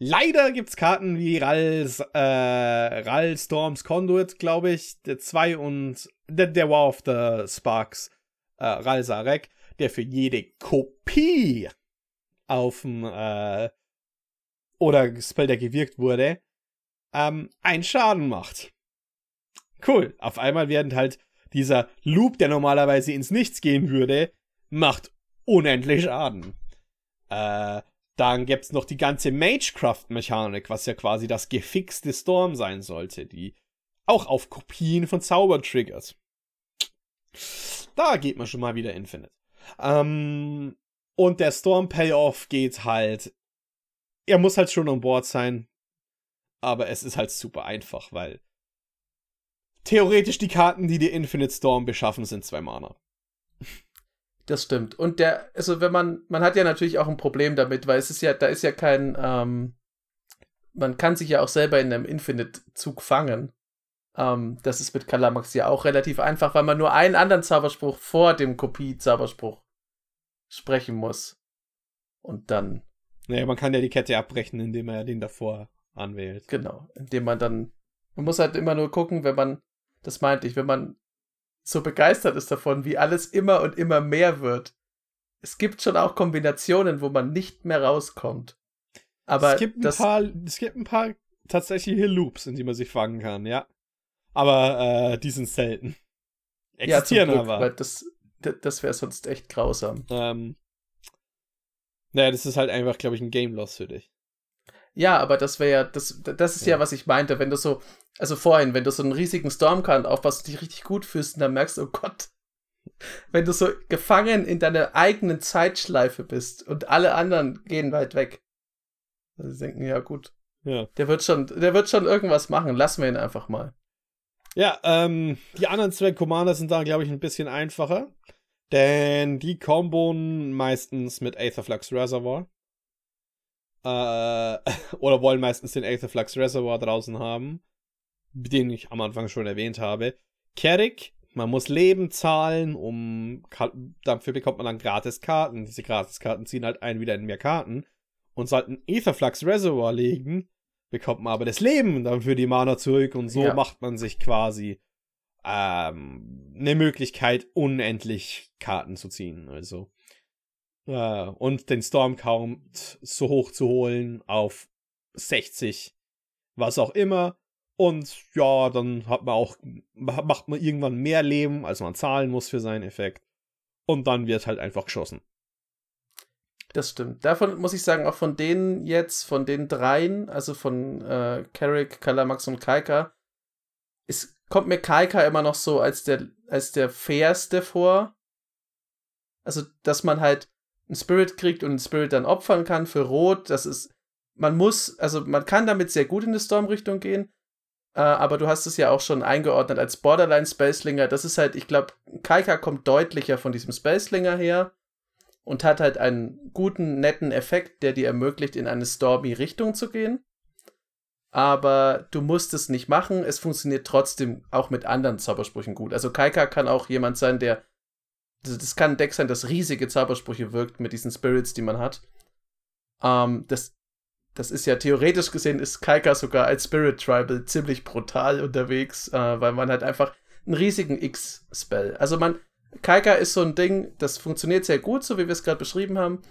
Leider gibt's Karten wie Rals, äh, Ral Storms Conduit, glaube ich, der 2 und der, der War of the Sparks, äh, Ral Sarek, der für jede Kopie auf dem, äh, oder Spell, der gewirkt wurde, ähm, einen Schaden macht. Cool. Auf einmal werden halt dieser Loop, der normalerweise ins Nichts gehen würde, macht unendlich Schaden. Äh, dann gibt's noch die ganze Magecraft-Mechanik, was ja quasi das gefixte Storm sein sollte, die auch auf Kopien von Zauber triggert. Da geht man schon mal wieder Infinite. Ähm, und der Storm Payoff geht halt. Er muss halt schon an Bord sein. Aber es ist halt super einfach, weil theoretisch die Karten, die die Infinite Storm beschaffen, sind zwei Mana. Das stimmt. Und der, also wenn man, man hat ja natürlich auch ein Problem damit, weil es ist ja, da ist ja kein, ähm, man kann sich ja auch selber in einem Infinite-Zug fangen. Ähm, das ist mit Kalamax ja auch relativ einfach, weil man nur einen anderen Zauberspruch vor dem Kopie-Zauberspruch sprechen muss. Und dann. Naja, man kann ja die Kette abbrechen, indem er den davor anwählt. Genau, indem man dann. Man muss halt immer nur gucken, wenn man das meinte ich, wenn man so begeistert ist davon, wie alles immer und immer mehr wird. Es gibt schon auch Kombinationen, wo man nicht mehr rauskommt. Aber es gibt ein, das, paar, es gibt ein paar tatsächliche Loops, in die man sich fangen kann, ja. Aber äh, die sind selten. Existieren ja, Glück, aber. Das, das wäre sonst echt grausam. Ähm, naja, das ist halt einfach, glaube ich, ein Game Loss für dich. Ja, aber das wäre ja, das, das ist ja. ja. was ich meinte, wenn du so, also vorhin, wenn du so einen riesigen Stormcount aufpasst und dich richtig gut fühlst und dann merkst, du, oh Gott, wenn du so gefangen in deiner eigenen Zeitschleife bist und alle anderen gehen weit weg. Also sie denken, ja gut. Ja. Der wird schon, der wird schon irgendwas machen, lassen wir ihn einfach mal. Ja, ähm, die anderen zwei Commander sind da, glaube ich, ein bisschen einfacher. Denn die kombon meistens mit Aetherflux Reservoir. Äh, oder wollen meistens den Aetherflux Reservoir draußen haben. Den ich am Anfang schon erwähnt habe. Carrick, man muss Leben zahlen, um dafür bekommt man dann gratis Karten. Diese gratis Karten ziehen halt ein wieder in mehr Karten. Und sollten Aetherflux Reservoir legen, bekommt man aber das Leben dann für die Mana zurück und so ja. macht man sich quasi ähm, eine Möglichkeit, unendlich Karten zu ziehen. Also äh, und den Stormcount so hoch zu holen auf 60, was auch immer. Und ja, dann hat man auch, macht man irgendwann mehr Leben, als man zahlen muss für seinen Effekt. Und dann wird halt einfach geschossen. Das stimmt. Davon muss ich sagen, auch von denen jetzt, von den dreien, also von äh, Carrick, Kalamax und Kaika, es kommt mir Kaika immer noch so als der, als der fairste vor. Also, dass man halt einen Spirit kriegt und einen Spirit dann opfern kann für Rot, das ist, man muss, also man kann damit sehr gut in die Storm-Richtung gehen, äh, aber du hast es ja auch schon eingeordnet als Borderline Spacelinger. Das ist halt, ich glaube, Kaika kommt deutlicher von diesem Spacelinger her und hat halt einen guten, netten Effekt, der dir ermöglicht, in eine stormy Richtung zu gehen. Aber du musst es nicht machen. Es funktioniert trotzdem auch mit anderen Zaubersprüchen gut. Also Kaika kann auch jemand sein, der. Das kann ein Deck sein, das riesige Zaubersprüche wirkt mit diesen Spirits, die man hat. Ähm, das, das ist ja theoretisch gesehen, ist Kaika sogar als Spirit Tribal ziemlich brutal unterwegs, äh, weil man halt einfach einen riesigen X-Spell. Also man, Kaika ist so ein Ding, das funktioniert sehr gut, so wie wir es gerade beschrieben haben,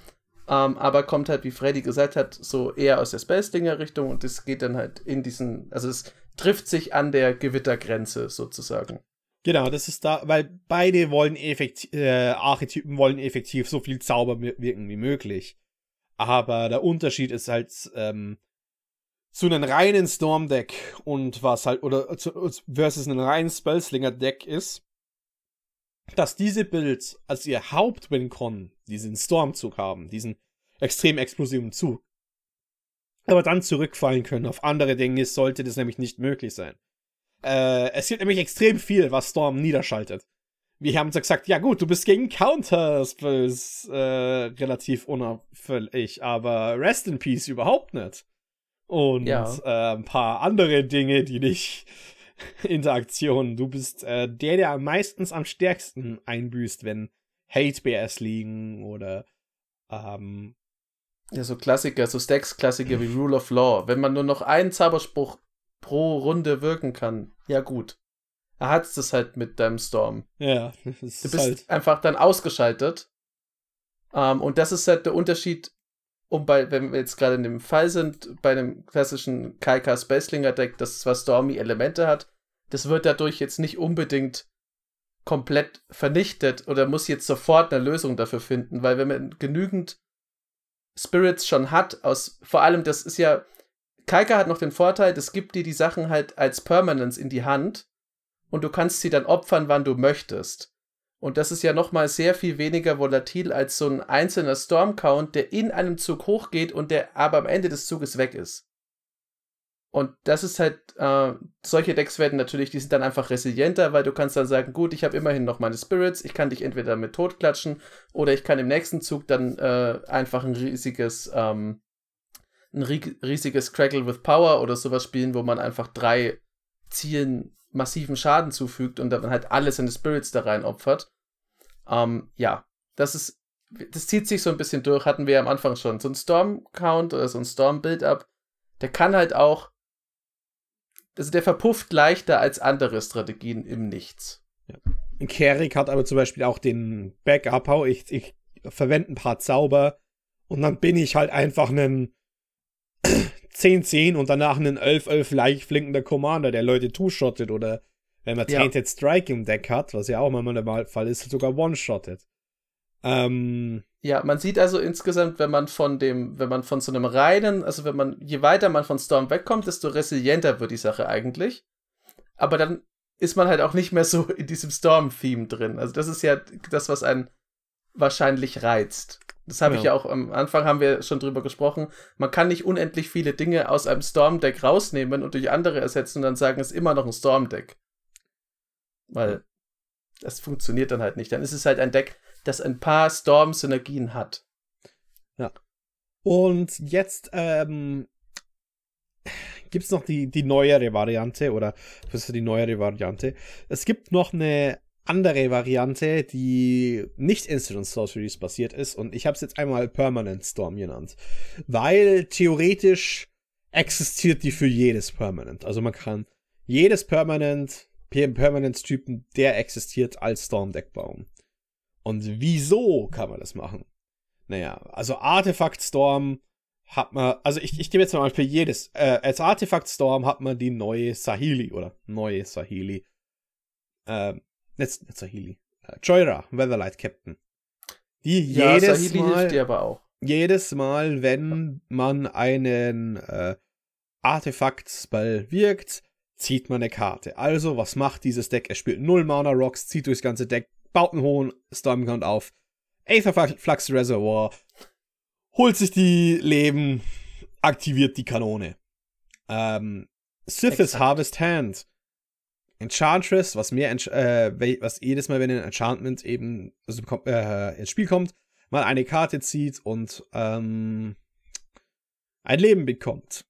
ähm, aber kommt halt, wie Freddy gesagt hat, so eher aus der Space-Dinger-Richtung und es geht dann halt in diesen, also es trifft sich an der Gewittergrenze sozusagen. Genau, das ist da, weil beide wollen effektiv, äh, Archetypen wollen effektiv so viel Zauber wirken wie möglich. Aber der Unterschied ist halt, ähm, zu einem reinen Storm-Deck und was halt, oder zu, versus einem reinen Spellslinger-Deck ist, dass diese Builds als ihr Haupt-Win-Con diesen Stormzug haben, diesen extrem explosiven Zug, aber dann zurückfallen können auf andere Dinge, sollte das nämlich nicht möglich sein. Äh, es gibt nämlich extrem viel, was Storm niederschaltet. Wir haben gesagt, ja gut, du bist gegen Counter-Spells äh, relativ unauffällig, aber Rest in Peace überhaupt nicht. Und ja. äh, ein paar andere Dinge, die dich Interaktionen. Du bist äh, der, der am meistens am stärksten einbüßt, wenn Hate Bears liegen oder ähm, ja, so Klassiker, so Stacks-Klassiker wie Rule of Law. Wenn man nur noch einen Zauberspruch pro Runde wirken kann, ja gut. Er hat es halt mit deinem Storm. Ja, du bist halt einfach dann ausgeschaltet. Um, ähm, und das ist halt der Unterschied, um bei, wenn wir jetzt gerade in dem Fall sind, bei einem klassischen Kaika Spacelinger Deck, das zwar Stormy Elemente hat, das wird dadurch jetzt nicht unbedingt komplett vernichtet oder muss jetzt sofort eine Lösung dafür finden, weil wenn man genügend Spirits schon hat, aus vor allem, das ist ja, Kaika hat noch den Vorteil, das gibt dir die Sachen halt als Permanence in die Hand und du kannst sie dann opfern, wann du möchtest. Und das ist ja nochmal sehr viel weniger volatil als so ein einzelner Storm-Count, der in einem Zug hochgeht und der aber am Ende des Zuges weg ist. Und das ist halt, äh, solche Decks werden natürlich, die sind dann einfach resilienter, weil du kannst dann sagen, gut, ich habe immerhin noch meine Spirits, ich kann dich entweder mit tot klatschen oder ich kann im nächsten Zug dann äh, einfach ein riesiges, ähm, ein riesiges Crackle with Power oder sowas spielen, wo man einfach drei Zielen massiven Schaden zufügt und dann halt alle seine Spirits da rein opfert. Ähm, ja, das ist, das zieht sich so ein bisschen durch, hatten wir ja am Anfang schon. So ein Storm-Count oder so ein Storm-Build-Up, der kann halt auch, also der verpufft leichter als andere Strategien im Nichts. Ja. Kerik hat aber zum Beispiel auch den Backup, ich, ich verwende ein paar Zauber und dann bin ich halt einfach einen 10-10 und danach einen 11-11 leicht flinkender Commander, der Leute two-shottet oder wenn man ja. Tainted Strike im Deck hat, was ja auch manchmal der Fall ist, sogar one-shottet. Ähm, ja, man sieht also insgesamt, wenn man von dem, wenn man von so einem reinen, also wenn man, je weiter man von Storm wegkommt, desto resilienter wird die Sache eigentlich. Aber dann ist man halt auch nicht mehr so in diesem Storm-Theme drin. Also das ist ja das, was einen wahrscheinlich reizt. Das habe ja. ich ja auch am Anfang haben wir schon drüber gesprochen. Man kann nicht unendlich viele Dinge aus einem Storm-Deck rausnehmen und durch andere ersetzen und dann sagen, es ist immer noch ein Storm-Deck. Weil das funktioniert dann halt nicht. Dann ist es halt ein Deck, das ein paar Storm-Synergien hat. Ja. Und jetzt ähm, gibt es noch die, die neuere Variante oder was ist die neuere Variante? Es gibt noch eine andere Variante, die nicht Instant Sorceries basiert ist und ich habe es jetzt einmal Permanent Storm genannt, weil theoretisch existiert die für jedes Permanent. Also man kann jedes Permanent, Permanent-Typen, der existiert als Storm Deck bauen. Und wieso kann man das machen? Naja, also Artefakt Storm hat man, also ich, ich gebe jetzt mal für jedes, äh, als Artefakt Storm hat man die neue Sahili oder neue Sahili. Ähm, nicht, nicht Sahili. Äh, Joyra, Weatherlight Captain. Die ja, jedes Sahili Mal, hilft dir aber auch. Jedes Mal, wenn man einen äh, Artefakt-Spell wirkt, zieht man eine Karte. Also, was macht dieses Deck? Er spielt 0 Mana Rocks, zieht durchs ganze Deck, baut einen hohen Stormcount auf. Aetherflux Reservoir, holt sich die Leben, aktiviert die Kanone. Ähm, Sith's Harvest Hand. Enchantress, was mehr, äh, was jedes Mal, wenn ein Enchantment eben also, äh, ins Spiel kommt, mal eine Karte zieht und ähm, ein Leben bekommt.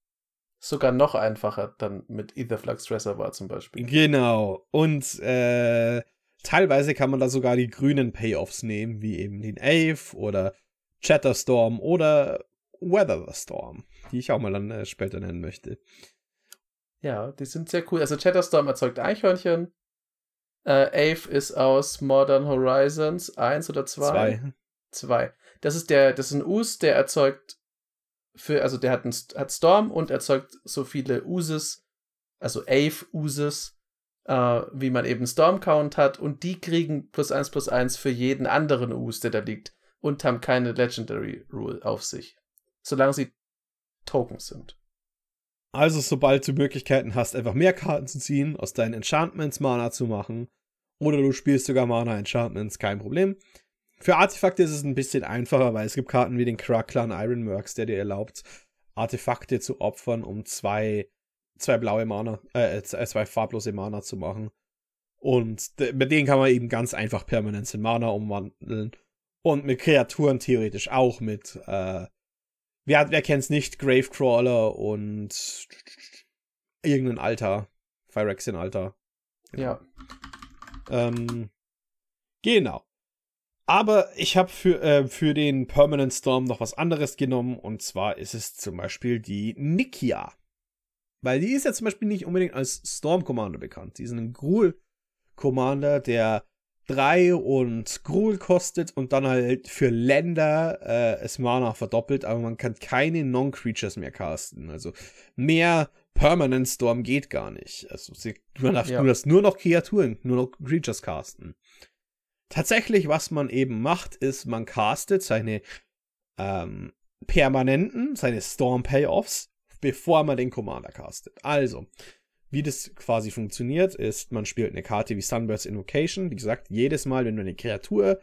Sogar noch einfacher dann mit Etherflux Reservoir zum Beispiel. Genau. Und äh, teilweise kann man da sogar die grünen Payoffs nehmen, wie eben den Ave oder Chatterstorm oder Weather the Storm, die ich auch mal dann äh, später nennen möchte. Ja, die sind sehr cool. Also Chatterstorm erzeugt Eichhörnchen. Äh, Ave ist aus Modern Horizons 1 oder 2? 2. Das ist der, das ist ein Us, der erzeugt für, also der hat, einen, hat Storm und erzeugt so viele Uses, also Ave Uses, äh, wie man eben Storm Count hat und die kriegen plus 1 plus 1 für jeden anderen Us, der da liegt und haben keine Legendary Rule auf sich. Solange sie Tokens sind. Also, sobald du Möglichkeiten hast, einfach mehr Karten zu ziehen, aus deinen Enchantments Mana zu machen, oder du spielst sogar Mana Enchantments, kein Problem. Für Artefakte ist es ein bisschen einfacher, weil es gibt Karten wie den Kraklan Ironworks, der dir erlaubt, Artefakte zu opfern, um zwei, zwei blaue Mana, äh, zwei farblose Mana zu machen. Und mit denen kann man eben ganz einfach Permanence in Mana umwandeln. Und mit Kreaturen theoretisch auch mit, äh, wer, wer kennt's nicht, Gravecrawler und irgendein Alter, Phyrexian Alter. Genau. Ja. Ähm, genau. Aber ich habe für, äh, für den Permanent Storm noch was anderes genommen. Und zwar ist es zum Beispiel die Nikia. Weil die ist ja zum Beispiel nicht unbedingt als Storm Commander bekannt. Die ist ein Gruul Commander, der 3 und Gruul kostet und dann halt für Länder äh, es Mana verdoppelt, aber man kann keine Non-Creatures mehr casten. Also mehr Permanent Storm geht gar nicht. Also man darf ja. nur, das, nur noch Kreaturen, nur noch Creatures casten. Tatsächlich, was man eben macht, ist, man castet seine ähm, Permanenten, seine Storm Payoffs, bevor man den Commander castet. Also, wie das quasi funktioniert, ist, man spielt eine Karte wie Sunbird's Invocation. Wie gesagt, jedes Mal, wenn du eine Kreatur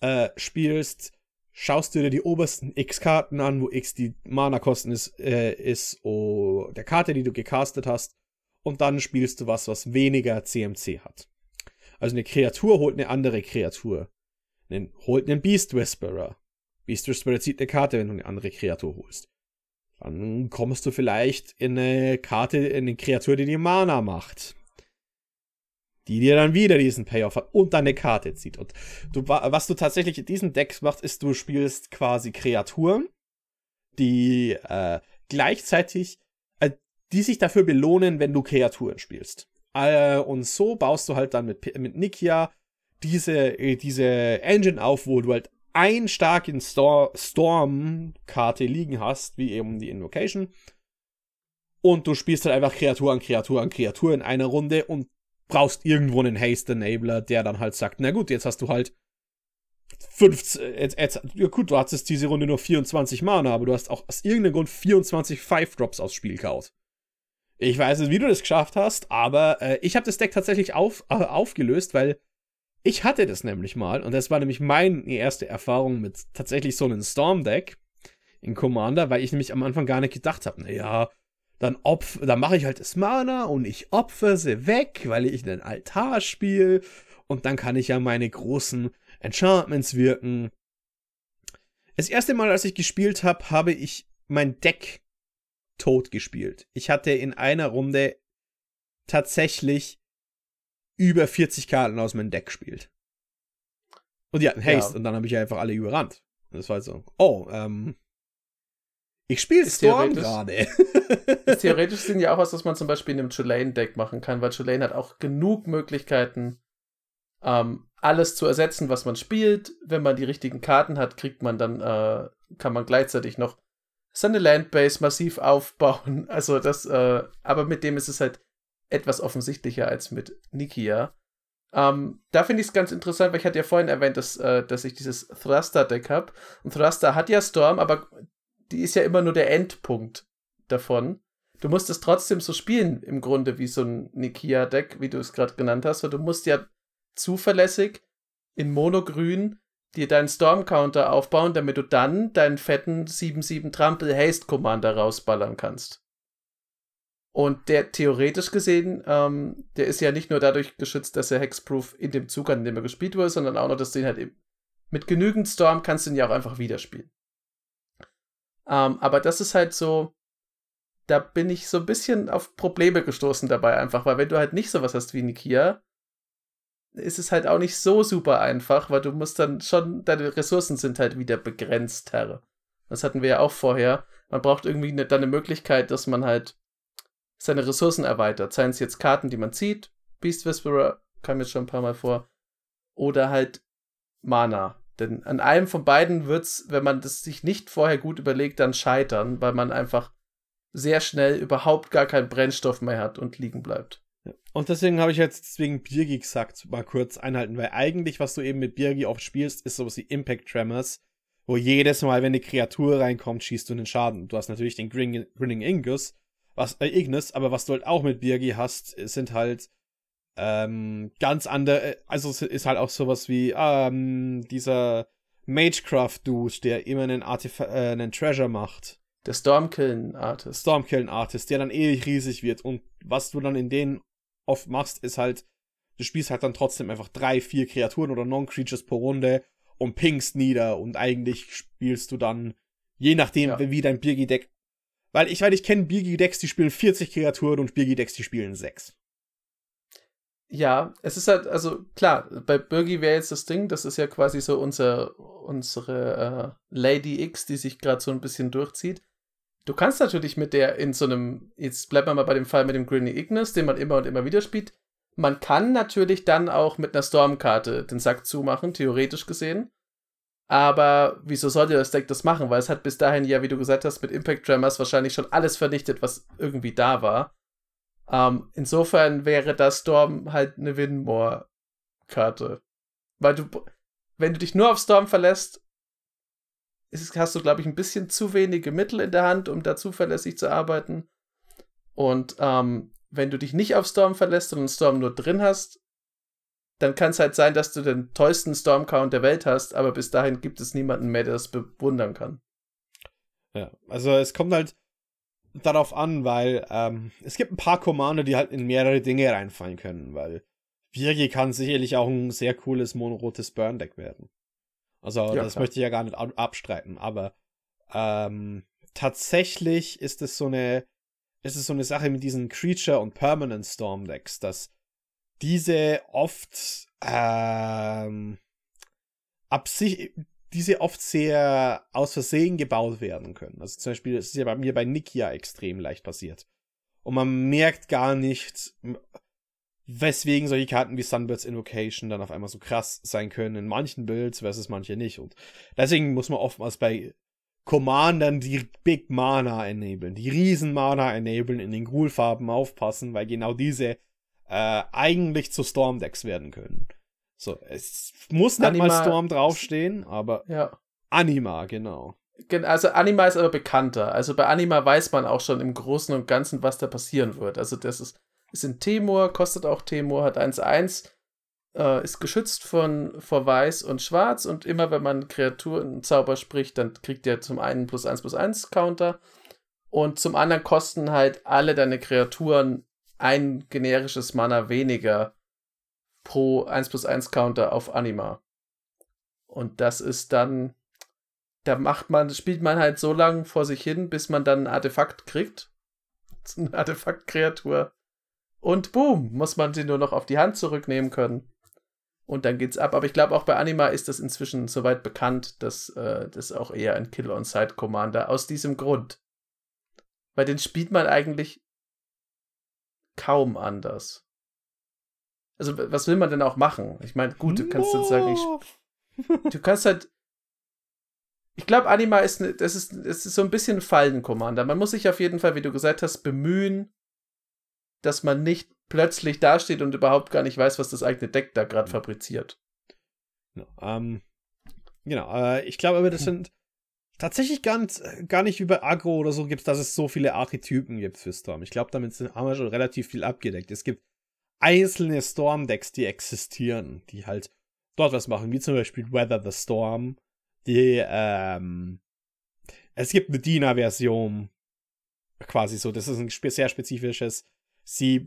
äh, spielst, schaust du dir die obersten X-Karten an, wo X die Mana-Kosten ist, äh, ist oh, der Karte, die du gecastet hast. Und dann spielst du was, was weniger CMC hat. Also eine Kreatur holt eine andere Kreatur. Einen, holt einen Beast Whisperer. Beast Whisperer zieht eine Karte, wenn du eine andere Kreatur holst. Dann kommst du vielleicht in eine Karte, in eine Kreatur, die dir Mana macht. Die dir dann wieder diesen Payoff hat und dann eine Karte zieht. Und du, was du tatsächlich in diesem Deck machst, ist, du spielst quasi Kreaturen, die äh, gleichzeitig, äh, die sich dafür belohnen, wenn du Kreaturen spielst. Äh, und so baust du halt dann mit, mit Nikia diese, äh, diese Engine auf, wo du halt einen starken Stor Storm-Karte liegen hast, wie eben die Invocation. Und du spielst halt einfach Kreatur an Kreatur an Kreatur in einer Runde und brauchst irgendwo einen Haste Enabler, der dann halt sagt, na gut, jetzt hast du halt 15, jetzt, jetzt, ja gut, du hattest diese Runde nur 24 Mana, aber du hast auch aus irgendeinem Grund 24 Five-Drops aufs Spiel kaut. Ich weiß nicht, wie du das geschafft hast, aber äh, ich habe das Deck tatsächlich auf, äh, aufgelöst, weil ich hatte das nämlich mal und das war nämlich meine erste Erfahrung mit tatsächlich so einem Storm-Deck in Commander, weil ich nämlich am Anfang gar nicht gedacht habe, naja, dann, opf dann mache ich halt das Mana und ich opfer sie weg, weil ich einen Altar spiele. Und dann kann ich ja meine großen Enchantments wirken. Das erste Mal, als ich gespielt habe, habe ich mein Deck tot gespielt. Ich hatte in einer Runde tatsächlich über 40 Karten aus meinem Deck gespielt. Und die hatten Haste ja. und dann habe ich einfach alle überrannt. Und das war halt so, oh, ähm, ich spiele Storm gerade. theoretisch sind ja auch was, was man zum Beispiel in einem Tulane-Deck machen kann, weil Tulane hat auch genug Möglichkeiten, ähm, alles zu ersetzen, was man spielt. Wenn man die richtigen Karten hat, kriegt man dann, äh, kann man gleichzeitig noch seine Landbase massiv aufbauen. Also das, äh, aber mit dem ist es halt etwas offensichtlicher als mit Nikia. Ähm, da finde ich es ganz interessant, weil ich hatte ja vorhin erwähnt, dass, äh, dass ich dieses Thruster-Deck habe. Und Thruster hat ja Storm, aber die ist ja immer nur der Endpunkt davon. Du musst es trotzdem so spielen, im Grunde, wie so ein Nikia-Deck, wie du es gerade genannt hast, weil du musst ja zuverlässig in Monogrün dir deinen Storm-Counter aufbauen, damit du dann deinen fetten 7-7 Trampel Haste Commander rausballern kannst. Und der theoretisch gesehen, ähm, der ist ja nicht nur dadurch geschützt, dass er Hexproof in dem Zug, an dem er gespielt wurde, sondern auch noch, dass ihn halt mit genügend Storm kannst du ihn ja auch einfach wieder spielen. Ähm, aber das ist halt so, da bin ich so ein bisschen auf Probleme gestoßen dabei einfach, weil wenn du halt nicht sowas hast wie Nikia, ist es halt auch nicht so super einfach, weil du musst dann schon, deine Ressourcen sind halt wieder begrenzt, Herr. Das hatten wir ja auch vorher. Man braucht irgendwie eine, dann eine Möglichkeit, dass man halt seine Ressourcen erweitert. Seien es jetzt Karten, die man zieht, Beast Whisperer kam jetzt schon ein paar Mal vor, oder halt Mana. Denn an einem von beiden wird es, wenn man das sich nicht vorher gut überlegt, dann scheitern, weil man einfach sehr schnell überhaupt gar keinen Brennstoff mehr hat und liegen bleibt. Und deswegen habe ich jetzt deswegen Birgi gesagt, mal kurz einhalten, weil eigentlich, was du eben mit Birgi oft spielst, ist sowas wie Impact Tremors, wo jedes Mal, wenn eine Kreatur reinkommt, schießt du einen Schaden. Du hast natürlich den Grinning, Grinning Ingus, was, äh, Ignis, aber was du halt auch mit Birgi hast, sind halt ähm, ganz andere, äh, also es ist halt auch sowas wie ähm, dieser Magecraft-Dude, der immer einen, Artif äh, einen Treasure macht. Der Stormkillen Artist. Stormkillen Artist, der dann ewig riesig wird. Und was du dann in denen oft machst, ist halt, du spielst halt dann trotzdem einfach drei, vier Kreaturen oder Non-Creatures pro Runde und pingst nieder und eigentlich spielst du dann, je nachdem, ja. wie dein Birgi-Deck. Weil ich, weil ich kenne Birgi-Decks, die spielen 40 Kreaturen und Birgi-Decks, die spielen 6. Ja, es ist halt, also klar, bei Birgi wäre jetzt das Ding, das ist ja quasi so unser, unsere äh, Lady X, die sich gerade so ein bisschen durchzieht. Du kannst natürlich mit der in so einem, jetzt bleibt man mal bei dem Fall mit dem Grinny Ignis, den man immer und immer wieder spielt. Man kann natürlich dann auch mit einer Stormkarte den Sack zumachen, theoretisch gesehen. Aber wieso sollte das Deck das machen? Weil es hat bis dahin ja, wie du gesagt hast, mit Impact Tremors wahrscheinlich schon alles vernichtet, was irgendwie da war. Ähm, insofern wäre das Storm halt eine Winmore-Karte. Weil du, wenn du dich nur auf Storm verlässt, ist, hast du, glaube ich, ein bisschen zu wenige Mittel in der Hand, um da zuverlässig zu arbeiten. Und ähm, wenn du dich nicht auf Storm verlässt einen Storm nur drin hast, dann kann es halt sein, dass du den tollsten Storm-Count der Welt hast, aber bis dahin gibt es niemanden mehr, der das bewundern kann. Ja, also es kommt halt darauf an, weil ähm, es gibt ein paar Commander, die halt in mehrere Dinge reinfallen können, weil Virgi kann sicherlich auch ein sehr cooles monorotes Burn-Deck werden. Also ja, das klar. möchte ich ja gar nicht abstreiten, aber ähm, tatsächlich ist es so eine, ist es so eine Sache mit diesen Creature und Permanent Storm Decks, dass diese oft ähm, absicht, diese oft sehr aus Versehen gebaut werden können. Also zum Beispiel, das ist ja bei mir bei Nikia extrem leicht passiert. Und man merkt gar nicht, weswegen solche Karten wie Sunbirds Invocation dann auf einmal so krass sein können in manchen Builds versus manche nicht. Und deswegen muss man oftmals bei Commandern die Big Mana enablen, die Riesen Mana enablen, in den Ghoul-Farben aufpassen, weil genau diese äh, eigentlich zu Storm-Decks werden können. So, es muss nicht Anima mal Storm draufstehen, aber ja. Anima, genau. Also Anima ist aber bekannter. Also bei Anima weiß man auch schon im Großen und Ganzen, was da passieren wird. Also das ist ist in Temur, kostet auch Temur, hat 1-1, äh, ist geschützt von, vor Weiß und Schwarz und immer wenn man Kreaturen Zauber spricht, dann kriegt der zum einen plus 1 plus 1 Counter Und zum anderen kosten halt alle deine Kreaturen ein generisches Mana weniger pro 1 plus 1 Counter auf Anima. Und das ist dann, da macht man, spielt man halt so lange vor sich hin, bis man dann ein Artefakt kriegt. Eine Artefakt-Kreatur. Und boom, muss man sie nur noch auf die Hand zurücknehmen können. Und dann geht's ab. Aber ich glaube, auch bei Anima ist das inzwischen soweit bekannt, dass äh, das auch eher ein Kill-on-Side-Commander aus diesem Grund. Weil den spielt man eigentlich kaum anders. Also, was will man denn auch machen? Ich meine, gut, du kannst jetzt sagen, ich, du kannst halt. Ich glaube, Anima ist, ne, das ist, das ist so ein bisschen ein Fallen-Commander. Man muss sich auf jeden Fall, wie du gesagt hast, bemühen, dass man nicht plötzlich dasteht und überhaupt gar nicht weiß, was das eigene Deck da gerade fabriziert. Ja, ähm, genau, äh, ich glaube aber, das hm. sind tatsächlich gar nicht, gar nicht über Agro oder so gibt, dass es so viele Archetypen gibt für Storm. Ich glaube, damit haben wir schon relativ viel abgedeckt. Es gibt einzelne Storm-Decks, die existieren, die halt dort was machen, wie zum Beispiel Weather the Storm, die, ähm, es gibt eine Dina-Version, quasi so, das ist ein sehr spezifisches, sie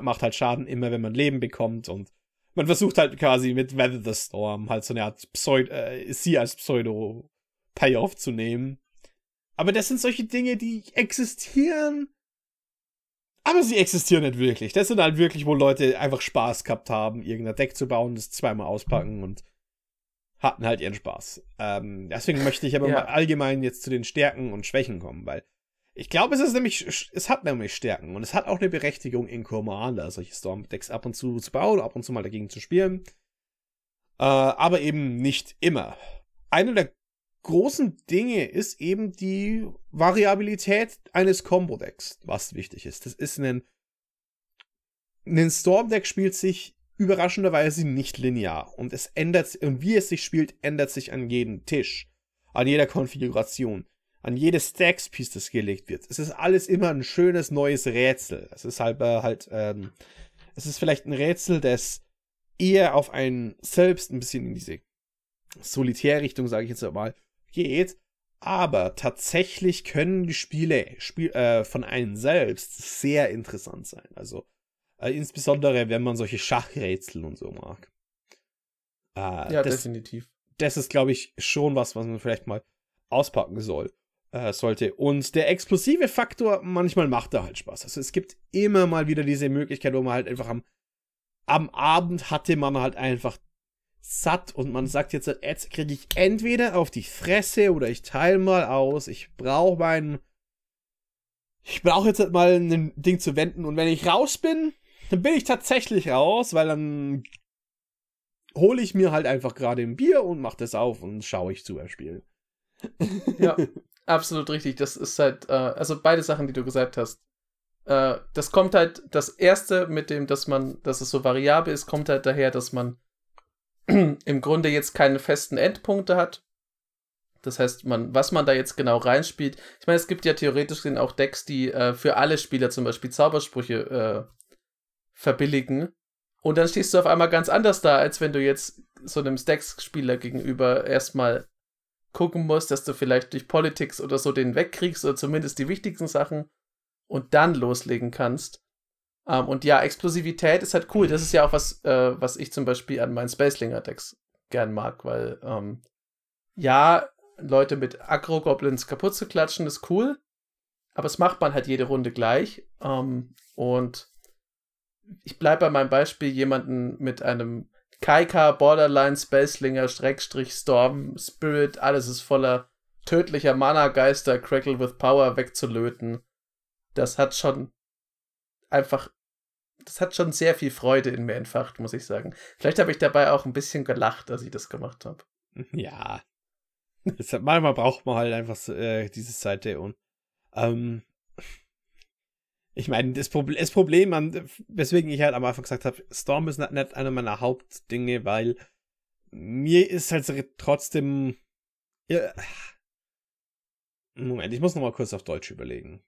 macht halt Schaden immer, wenn man Leben bekommt und man versucht halt quasi mit Weather the Storm halt so eine Art Pseudo, äh, sie als Pseudo Payoff zu nehmen. Aber das sind solche Dinge, die existieren. Aber sie existieren nicht wirklich. Das sind halt wirklich, wo Leute einfach Spaß gehabt haben, irgendein Deck zu bauen, das zweimal auspacken und hatten halt ihren Spaß. Ähm, deswegen möchte ich aber ja. mal allgemein jetzt zu den Stärken und Schwächen kommen, weil ich glaube, es ist nämlich, es hat nämlich Stärken und es hat auch eine Berechtigung in Commander, solche Storm-Decks ab und zu zu bauen, ab und zu mal dagegen zu spielen. Äh, aber eben nicht immer. Eine der großen Dinge ist eben die Variabilität eines Combo-Decks, was wichtig ist. Das ist ein, ein Storm-Deck spielt sich überraschenderweise nicht linear und es ändert, und wie es sich spielt, ändert sich an jedem Tisch, an jeder Konfiguration, an jedes Stacks-Piece, das gelegt wird. Es ist alles immer ein schönes neues Rätsel. Es ist halt, äh, halt, ähm, es ist vielleicht ein Rätsel, das eher auf einen selbst ein bisschen in diese Solitärrichtung, sage ich jetzt mal, geht. Aber tatsächlich können die Spiele Spiel, äh, von einem selbst sehr interessant sein. Also äh, insbesondere, wenn man solche Schachrätsel und so mag. Äh, ja, das, definitiv. Das ist, glaube ich, schon was, was man vielleicht mal auspacken soll. Äh, sollte. Und der explosive Faktor, manchmal macht er halt Spaß. Also es gibt immer mal wieder diese Möglichkeit, wo man halt einfach am, am Abend hatte man halt einfach satt und man sagt jetzt, jetzt kriege ich entweder auf die Fresse oder ich teile mal aus. Ich brauche meinen. Ich brauche jetzt halt mal ein Ding zu wenden und wenn ich raus bin, dann bin ich tatsächlich raus, weil dann hole ich mir halt einfach gerade ein Bier und mache das auf und schaue ich zu beim Spiel. Ja, absolut richtig. Das ist halt, äh, also beide Sachen, die du gesagt hast. Äh, das kommt halt, das erste mit dem, dass man, dass es so variabel ist, kommt halt daher, dass man im Grunde jetzt keine festen Endpunkte hat. Das heißt, man, was man da jetzt genau reinspielt. Ich meine, es gibt ja theoretisch auch Decks, die äh, für alle Spieler zum Beispiel Zaubersprüche äh, verbilligen. Und dann stehst du auf einmal ganz anders da, als wenn du jetzt so einem Stacks-Spieler gegenüber erstmal gucken musst, dass du vielleicht durch Politics oder so den wegkriegst oder zumindest die wichtigsten Sachen und dann loslegen kannst. Um, ähm, und ja, Explosivität ist halt cool. Das ist ja auch was, äh, was ich zum Beispiel an meinen Spacelinger-Decks gern mag, weil ähm, ja, Leute mit Agro-Goblins kaputt zu klatschen ist cool, aber es macht man halt jede Runde gleich. Ähm, und ich bleibe bei meinem Beispiel jemanden mit einem Kaika, Borderline, Spacelinger, Schrägstrich, Storm, Spirit, alles ist voller tödlicher Mana-Geister, Crackle with Power wegzulöten. Das hat schon einfach das hat schon sehr viel Freude in mir entfacht, muss ich sagen. Vielleicht habe ich dabei auch ein bisschen gelacht, als ich das gemacht habe. Ja. Deshalb, manchmal braucht man halt einfach äh, diese Seite und ähm, ich meine, das, Proble das Problem, an, weswegen ich halt am Anfang gesagt habe, Storm ist nicht, einer meiner Hauptdinge, weil mir ist halt trotzdem. Ja, Moment, ich muss noch mal kurz auf Deutsch überlegen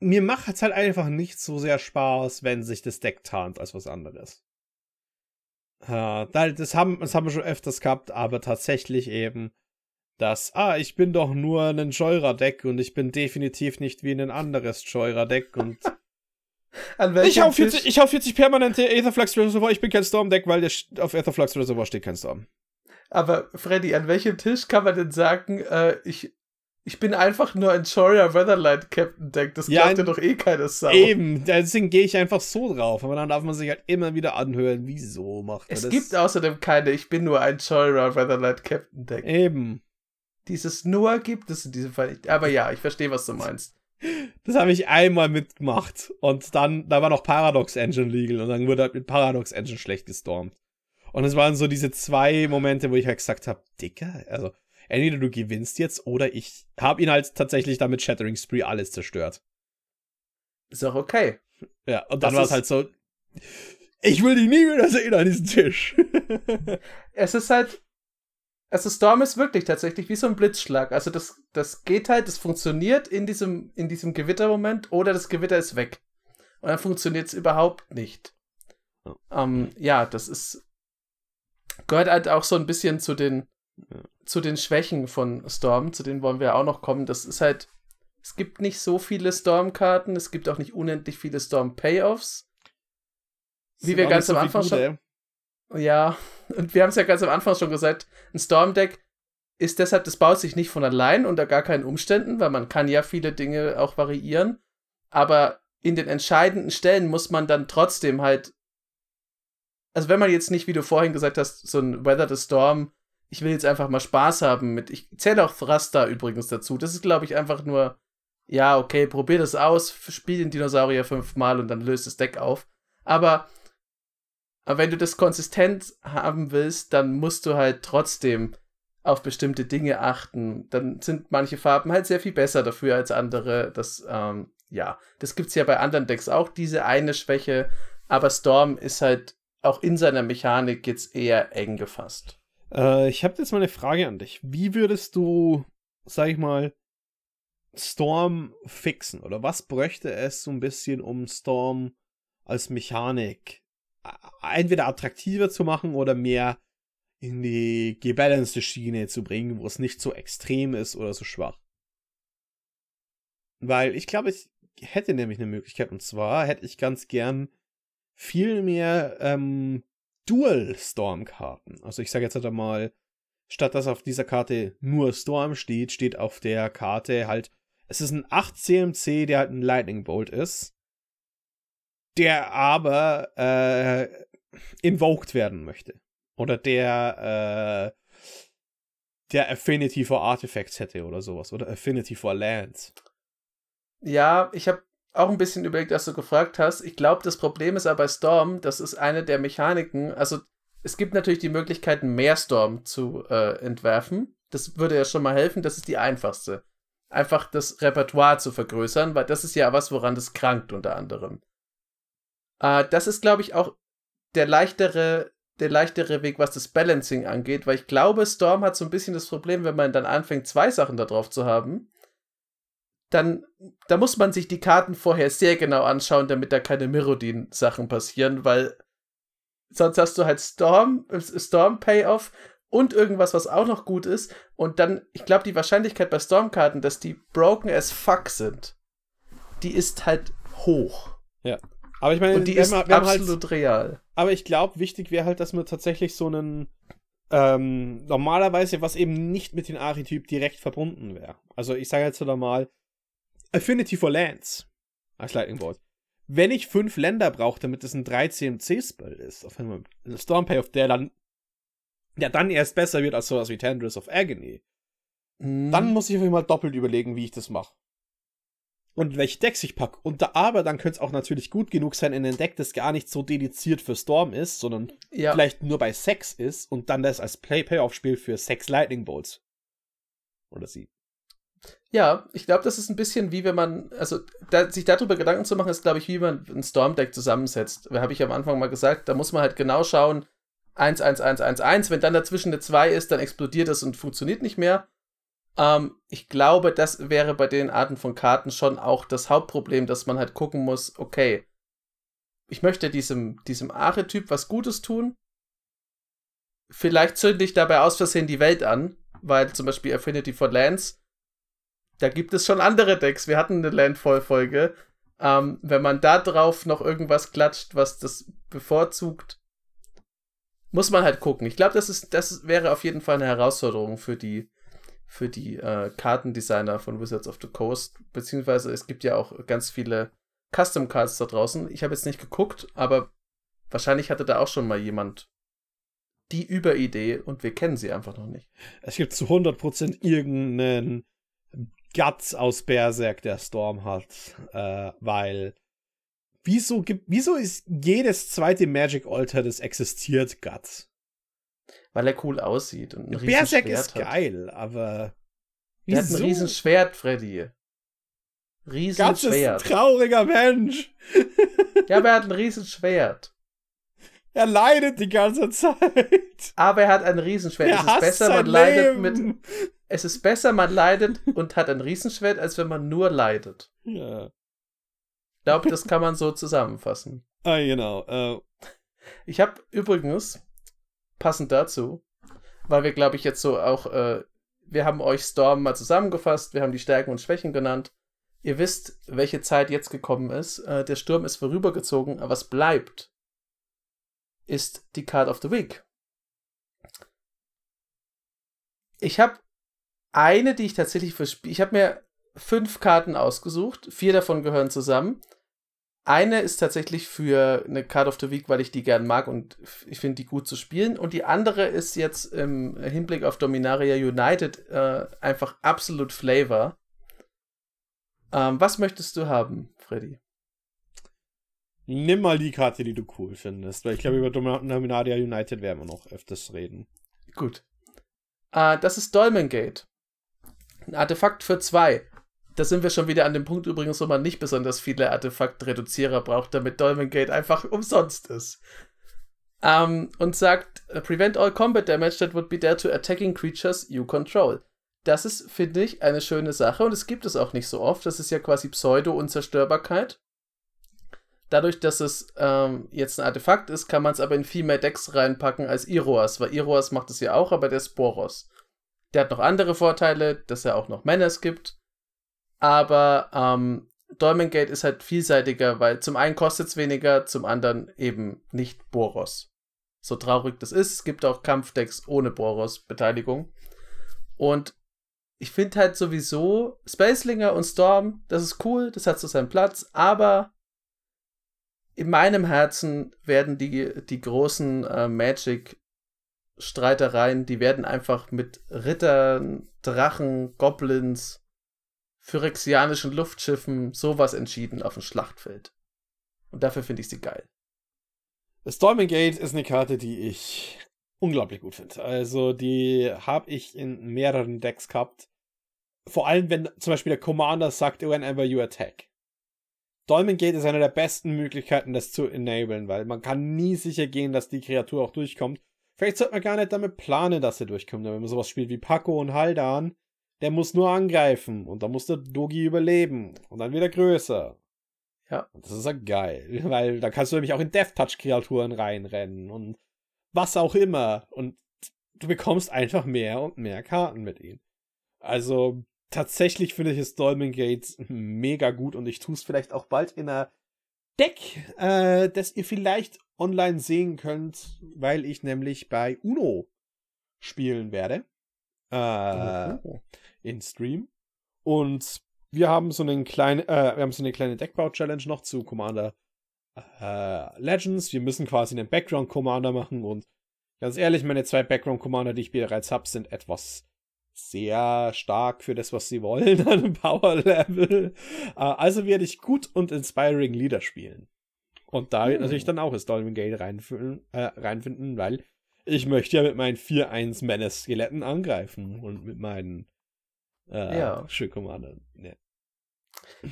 mir macht es halt einfach nicht so sehr Spaß, wenn sich das Deck tarnt als was anderes. Äh, das, haben, das haben wir schon öfters gehabt, aber tatsächlich eben dass, ah, ich bin doch nur ein Joyra-Deck und ich bin definitiv nicht wie ein anderes Joyra-Deck und ich hau, 40, ich hau 40 permanente Aetherflux Reservoir, ich bin kein Storm-Deck, weil der auf Aetherflux Reservoir steht kein Storm. Aber Freddy, an welchem Tisch kann man denn sagen, äh, ich, ich bin einfach nur ein Choria Weatherlight Captain Deck? Das glaubt ja, doch eh keiner Sau. Eben, deswegen gehe ich einfach so drauf. Aber dann darf man sich halt immer wieder anhören, wieso macht man es das? Es gibt außerdem keine, ich bin nur ein Choria Weatherlight Captain Deck. Eben. Dieses nur gibt es in diesem Fall nicht. Aber ja, ich verstehe, was du meinst. Das habe ich einmal mitgemacht. Und dann, da war noch Paradox Engine legal und dann wurde halt mit Paradox Engine schlecht gestormt. Und es waren so diese zwei Momente, wo ich halt gesagt habe, Dicker, also entweder du gewinnst jetzt oder ich habe ihn halt tatsächlich damit Shattering Spree alles zerstört. Ist auch okay. Ja, und dann war es halt so, ich will dich nie wieder sehen an diesem Tisch. es ist halt, also Storm ist wirklich tatsächlich wie so ein Blitzschlag. Also das, das geht halt, das funktioniert in diesem, in diesem Gewittermoment oder das Gewitter ist weg. Und dann funktioniert es überhaupt nicht. Oh. Ähm, ja, das ist gehört halt auch so ein bisschen zu den ja. Zu den Schwächen von Storm, zu denen wollen wir auch noch kommen. Das ist halt, es gibt nicht so viele Storm-Karten, es gibt auch nicht unendlich viele Storm-Payoffs. Wie wir ganz am so Anfang schon. Ja, und wir haben es ja ganz am Anfang schon gesagt, ein Storm-Deck ist deshalb, das baut sich nicht von allein unter gar keinen Umständen, weil man kann ja viele Dinge auch variieren. Aber in den entscheidenden Stellen muss man dann trotzdem halt. Also wenn man jetzt nicht, wie du vorhin gesagt hast, so ein Weather the Storm, ich will jetzt einfach mal Spaß haben mit. Ich zähle auch Thruster übrigens dazu. Das ist, glaube ich, einfach nur, ja, okay, probier das aus, spiel den Dinosaurier fünfmal und dann löst das Deck auf. Aber aber wenn du das konsistent haben willst, dann musst du halt trotzdem auf bestimmte Dinge achten. Dann sind manche Farben halt sehr viel besser dafür als andere. Das, ähm, ja, das gibt's ja bei anderen Decks auch, diese eine Schwäche. Aber Storm ist halt auch in seiner Mechanik jetzt eher eng gefasst. Äh, ich habe jetzt mal eine Frage an dich. Wie würdest du, sag ich mal, Storm fixen? Oder was bräuchte es so ein bisschen, um Storm als Mechanik entweder attraktiver zu machen oder mehr in die gebalanced Schiene zu bringen, wo es nicht so extrem ist oder so schwach. Weil ich glaube, ich hätte nämlich eine Möglichkeit und zwar hätte ich ganz gern viel mehr ähm, Dual Storm Karten. Also ich sage jetzt halt einmal, statt dass auf dieser Karte nur Storm steht, steht auf der Karte halt, es ist ein 8 CMC, der halt ein Lightning Bolt ist der aber äh, invoked werden möchte. Oder der äh, der Affinity for Artifacts hätte oder sowas. Oder Affinity for Lands. Ja, ich habe auch ein bisschen überlegt, dass du gefragt hast. Ich glaube, das Problem ist aber bei Storm, das ist eine der Mechaniken. Also, es gibt natürlich die Möglichkeit, mehr Storm zu äh, entwerfen. Das würde ja schon mal helfen. Das ist die einfachste. Einfach das Repertoire zu vergrößern, weil das ist ja was, woran das krankt unter anderem. Äh, das ist, glaube ich, auch der leichtere, der leichtere Weg, was das Balancing angeht, weil ich glaube, Storm hat so ein bisschen das Problem, wenn man dann anfängt, zwei Sachen da drauf zu haben, dann da muss man sich die Karten vorher sehr genau anschauen, damit da keine Mirrodin-Sachen passieren, weil sonst hast du halt Storm, Storm Payoff und irgendwas, was auch noch gut ist. Und dann, ich glaube, die Wahrscheinlichkeit bei Storm-Karten, dass die broken as fuck sind, die ist halt hoch. Ja. Aber ich meine, und die ist haben, halt absolut halt, real. Aber ich glaube, wichtig wäre halt, dass man tatsächlich so einen ähm, normalerweise, was eben nicht mit dem Archetyp direkt verbunden wäre. Also ich sage jetzt wieder mal Affinity for Lands als Lightning Bolt. Wenn ich fünf Länder brauche, damit es ein 3CMC-Spell ist, auf einmal ein Storm Payoff, der dann der dann erst besser wird als sowas wie Tendrils of Agony, mm. dann muss ich auf jeden Fall doppelt überlegen, wie ich das mache und welche Decks ich packe. Und da, aber dann könnte es auch natürlich gut genug sein in ein Deck, das gar nicht so dediziert für Storm ist, sondern ja. vielleicht nur bei Sex ist und dann das als Play Payoff spielt für Sex Lightning Bolts. Oder sie. Ja, ich glaube, das ist ein bisschen wie wenn man, also da, sich darüber Gedanken zu machen, ist, glaube ich, wie man ein Storm-Deck zusammensetzt. Da habe ich am Anfang mal gesagt, da muss man halt genau schauen, 1, 1, 1, 1, 1. Wenn dann dazwischen eine 2 ist, dann explodiert das und funktioniert nicht mehr. Ähm, ich glaube, das wäre bei den Arten von Karten schon auch das Hauptproblem, dass man halt gucken muss, okay, ich möchte diesem, diesem Archetyp was Gutes tun. Vielleicht zünde ich dabei aus Versehen die Welt an. weil zum Beispiel Affinity for Lands, da gibt es schon andere Decks. Wir hatten eine Landfall-Folge. Ähm, wenn man da drauf noch irgendwas klatscht, was das bevorzugt, muss man halt gucken. Ich glaube, das das wäre auf jeden Fall eine Herausforderung für die, für die äh, Kartendesigner von Wizards of the Coast. Beziehungsweise es gibt ja auch ganz viele Custom Cards da draußen. Ich habe jetzt nicht geguckt, aber wahrscheinlich hatte da auch schon mal jemand die Überidee und wir kennen sie einfach noch nicht. Es gibt zu 100% irgendeinen Guts aus Berserk, der Storm hat, äh, weil wieso gibt, wieso ist jedes zweite Magic Alter, das existiert, Guts? Weil er cool aussieht und ein Berserk ist hat. geil, aber wieso? Der hat ein Riesenschwert, Freddy. Riesenschwert. Guts ist ein trauriger Mensch. ja, aber er hat ein Riesenschwert. Er leidet die ganze Zeit. Aber er hat ein Riesenschwert. Er es ist besser, man Leben. leidet mit. Es ist besser, man leidet und hat ein Riesenschwert, als wenn man nur leidet. Ja. Ich glaube, das kann man so zusammenfassen. Ah, genau. Uh. Ich habe übrigens, passend dazu, weil wir, glaube ich, jetzt so auch, äh, wir haben euch Storm mal zusammengefasst, wir haben die Stärken und Schwächen genannt. Ihr wisst, welche Zeit jetzt gekommen ist. Äh, der Sturm ist vorübergezogen, aber was bleibt, ist die Card of the Week. Ich habe eine, die ich tatsächlich verspiele. Ich habe mir fünf Karten ausgesucht. Vier davon gehören zusammen. Eine ist tatsächlich für eine Card of the Week, weil ich die gern mag und ich finde die gut zu spielen. Und die andere ist jetzt im Hinblick auf Dominaria United äh, einfach absolut Flavor. Ähm, was möchtest du haben, Freddy? Nimm mal die Karte, die du cool findest, weil ich glaube, über Dominaria United werden wir noch öfters reden. Gut. Uh, das ist Dolmen Gate. Ein Artefakt für zwei. Da sind wir schon wieder an dem Punkt übrigens, wo man nicht besonders viele Artefaktreduzierer braucht, damit Dolmen Gate einfach umsonst ist. Um, ähm, und sagt, prevent all combat damage that would be there to attacking creatures you control. Das ist, finde ich, eine schöne Sache und es gibt es auch nicht so oft. Das ist ja quasi Pseudo-Unzerstörbarkeit. Dadurch, dass es ähm, jetzt ein Artefakt ist, kann man es aber in viel mehr Decks reinpacken als Iroas, weil Iroas macht es ja auch, aber der ist Boros. Der hat noch andere Vorteile, dass er auch noch Menace gibt. Aber ähm, Dolmen Gate ist halt vielseitiger, weil zum einen kostet es weniger, zum anderen eben nicht Boros. So traurig das ist, es gibt auch Kampfdecks ohne Boros-Beteiligung. Und ich finde halt sowieso Spacelinger und Storm, das ist cool, das hat so seinen Platz, aber in meinem Herzen werden die, die großen äh, Magic-Streitereien, die werden einfach mit Rittern, Drachen, Goblins, phyrexianischen Luftschiffen, sowas entschieden auf dem Schlachtfeld. Und dafür finde ich sie geil. Storming Gate ist eine Karte, die ich unglaublich gut finde. Also, die habe ich in mehreren Decks gehabt. Vor allem, wenn zum Beispiel der Commander sagt, whenever you attack. Dolmen Gate ist eine der besten Möglichkeiten, das zu enablen, weil man kann nie sicher gehen, dass die Kreatur auch durchkommt. Vielleicht sollte man gar nicht damit planen, dass sie durchkommt. wenn man sowas spielt wie Paco und Haldan, der muss nur angreifen und dann muss der Dogi überleben und dann wieder größer. Ja. Und das ist ja geil, weil da kannst du nämlich auch in Death Touch Kreaturen reinrennen und was auch immer und du bekommst einfach mehr und mehr Karten mit ihm. Also tatsächlich finde ich es Dolmen Gates mega gut und ich tue es vielleicht auch bald in einer Deck, äh, das ihr vielleicht online sehen könnt, weil ich nämlich bei Uno spielen werde. Äh, oh. In Stream. Und wir haben so einen kleinen, äh, wir haben so eine kleine Deckbau-Challenge noch zu Commander äh, Legends. Wir müssen quasi einen Background-Commander machen und ganz ehrlich, meine zwei Background-Commander, die ich bereits habe, sind etwas sehr stark für das, was sie wollen an einem Power-Level. Äh, also werde ich gut und inspiring Leader spielen. Und da hm. natürlich dann auch das Dolmen Gate reinfinden, äh, reinfinden, weil ich möchte ja mit meinen 4-1 Menace-Skeletten angreifen und mit meinen äh, ja. Schildkommandern. Ja.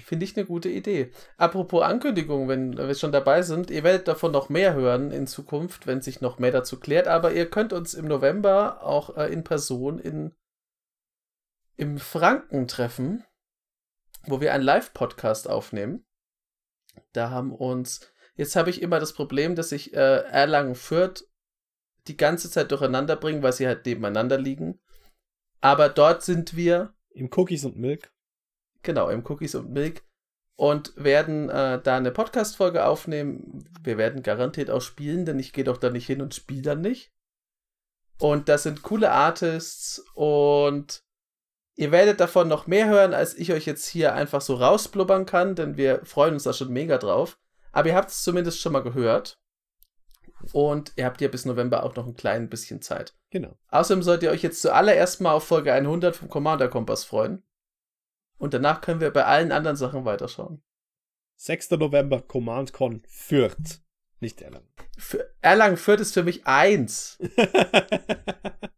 Finde ich eine gute Idee. Apropos Ankündigung, wenn wir schon dabei sind, ihr werdet davon noch mehr hören in Zukunft, wenn sich noch mehr dazu klärt, aber ihr könnt uns im November auch äh, in Person in im Franken-Treffen, wo wir einen Live-Podcast aufnehmen. Da haben uns, jetzt habe ich immer das Problem, dass ich äh, Erlangen Fürth die ganze Zeit durcheinander bringe, weil sie halt nebeneinander liegen. Aber dort sind wir. Im Cookies und Milk. Genau, im Cookies und Milk. Und werden äh, da eine Podcast-Folge aufnehmen. Wir werden garantiert auch spielen, denn ich gehe doch da nicht hin und spiele dann nicht. Und das sind coole Artists und ihr werdet davon noch mehr hören, als ich euch jetzt hier einfach so rausblubbern kann, denn wir freuen uns da schon mega drauf. Aber ihr habt es zumindest schon mal gehört. Und ihr habt ja bis November auch noch ein klein bisschen Zeit. Genau. Außerdem sollt ihr euch jetzt zuallererst mal auf Folge 100 vom Commander Kompass freuen. Und danach können wir bei allen anderen Sachen weiterschauen. 6. November, Command Con Fürth. Nicht Erlangen. Für Erlangen Fürth ist für mich eins.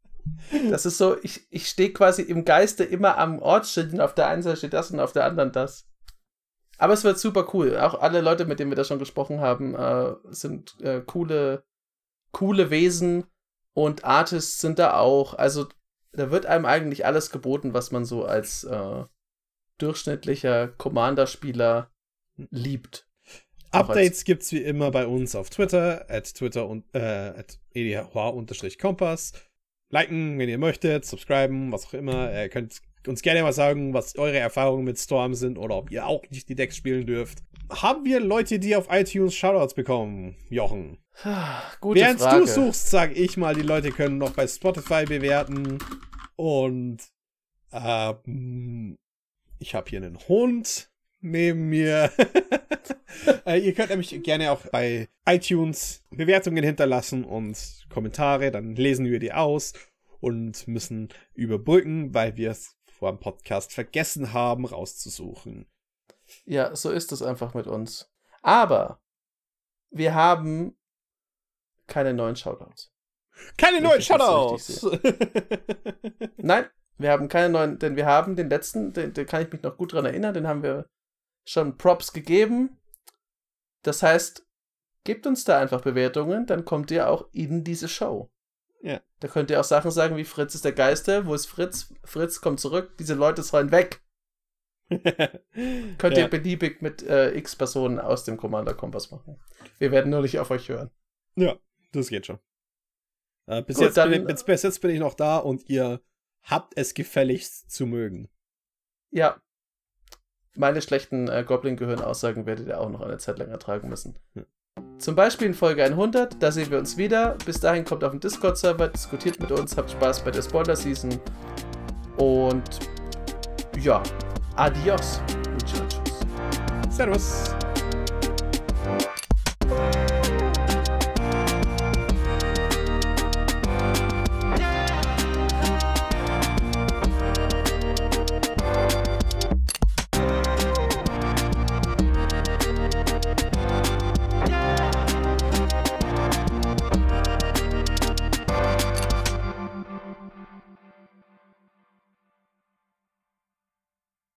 das ist so, ich, ich stehe quasi im Geiste immer am Ortsschild und auf der einen Seite steht das und auf der anderen das. Aber es wird super cool. Auch alle Leute, mit denen wir da schon gesprochen haben, äh, sind äh, coole, coole Wesen und Artists sind da auch. Also da wird einem eigentlich alles geboten, was man so als äh, durchschnittlicher Commander-Spieler liebt. Updates gibt es wie immer bei uns auf Twitter, at Twitter und äh, at kompass Liken, wenn ihr möchtet, subscriben, was auch immer. Ihr könnt uns gerne mal sagen, was eure Erfahrungen mit Storm sind oder ob ihr auch nicht die Decks spielen dürft. Haben wir Leute, die auf iTunes Shoutouts bekommen, Jochen? Gute Während Frage. du suchst, sag ich mal, die Leute können noch bei Spotify bewerten. Und ähm, ich habe hier einen Hund neben mir. äh, ihr könnt nämlich gerne auch bei iTunes Bewertungen hinterlassen und Kommentare, dann lesen wir die aus und müssen überbrücken, weil wir es vor dem Podcast vergessen haben, rauszusuchen. Ja, so ist es einfach mit uns. Aber wir haben keine neuen Shoutouts. Keine neuen Shoutouts! Nein, wir haben keine neuen, denn wir haben den letzten, den, den kann ich mich noch gut dran erinnern, den haben wir schon Props gegeben. Das heißt, gebt uns da einfach Bewertungen, dann kommt ihr auch in diese Show. Ja. Da könnt ihr auch Sachen sagen wie Fritz ist der Geiste, wo ist Fritz? Fritz kommt zurück, diese Leute sollen weg. könnt Ja. ihr beliebig mit äh, x Personen aus dem Commander Kompass machen. Wir werden nur nicht auf euch hören. Ja, das geht schon. Äh, bis, Gut, jetzt dann- ich, bis, bis jetzt bin ich noch da und ihr habt es gefälligst zu mögen. Ja. Meine schlechten äh, Goblin-Gehirn-Aussagen werdet ihr auch noch eine Zeit lang ertragen müssen. Hm. Zum Beispiel in Folge 100, da sehen wir uns wieder. Bis dahin kommt auf den Discord-Server, diskutiert mit uns, habt Spaß bei der Spoiler-Season. Und ja, adios, muchachos. Servus.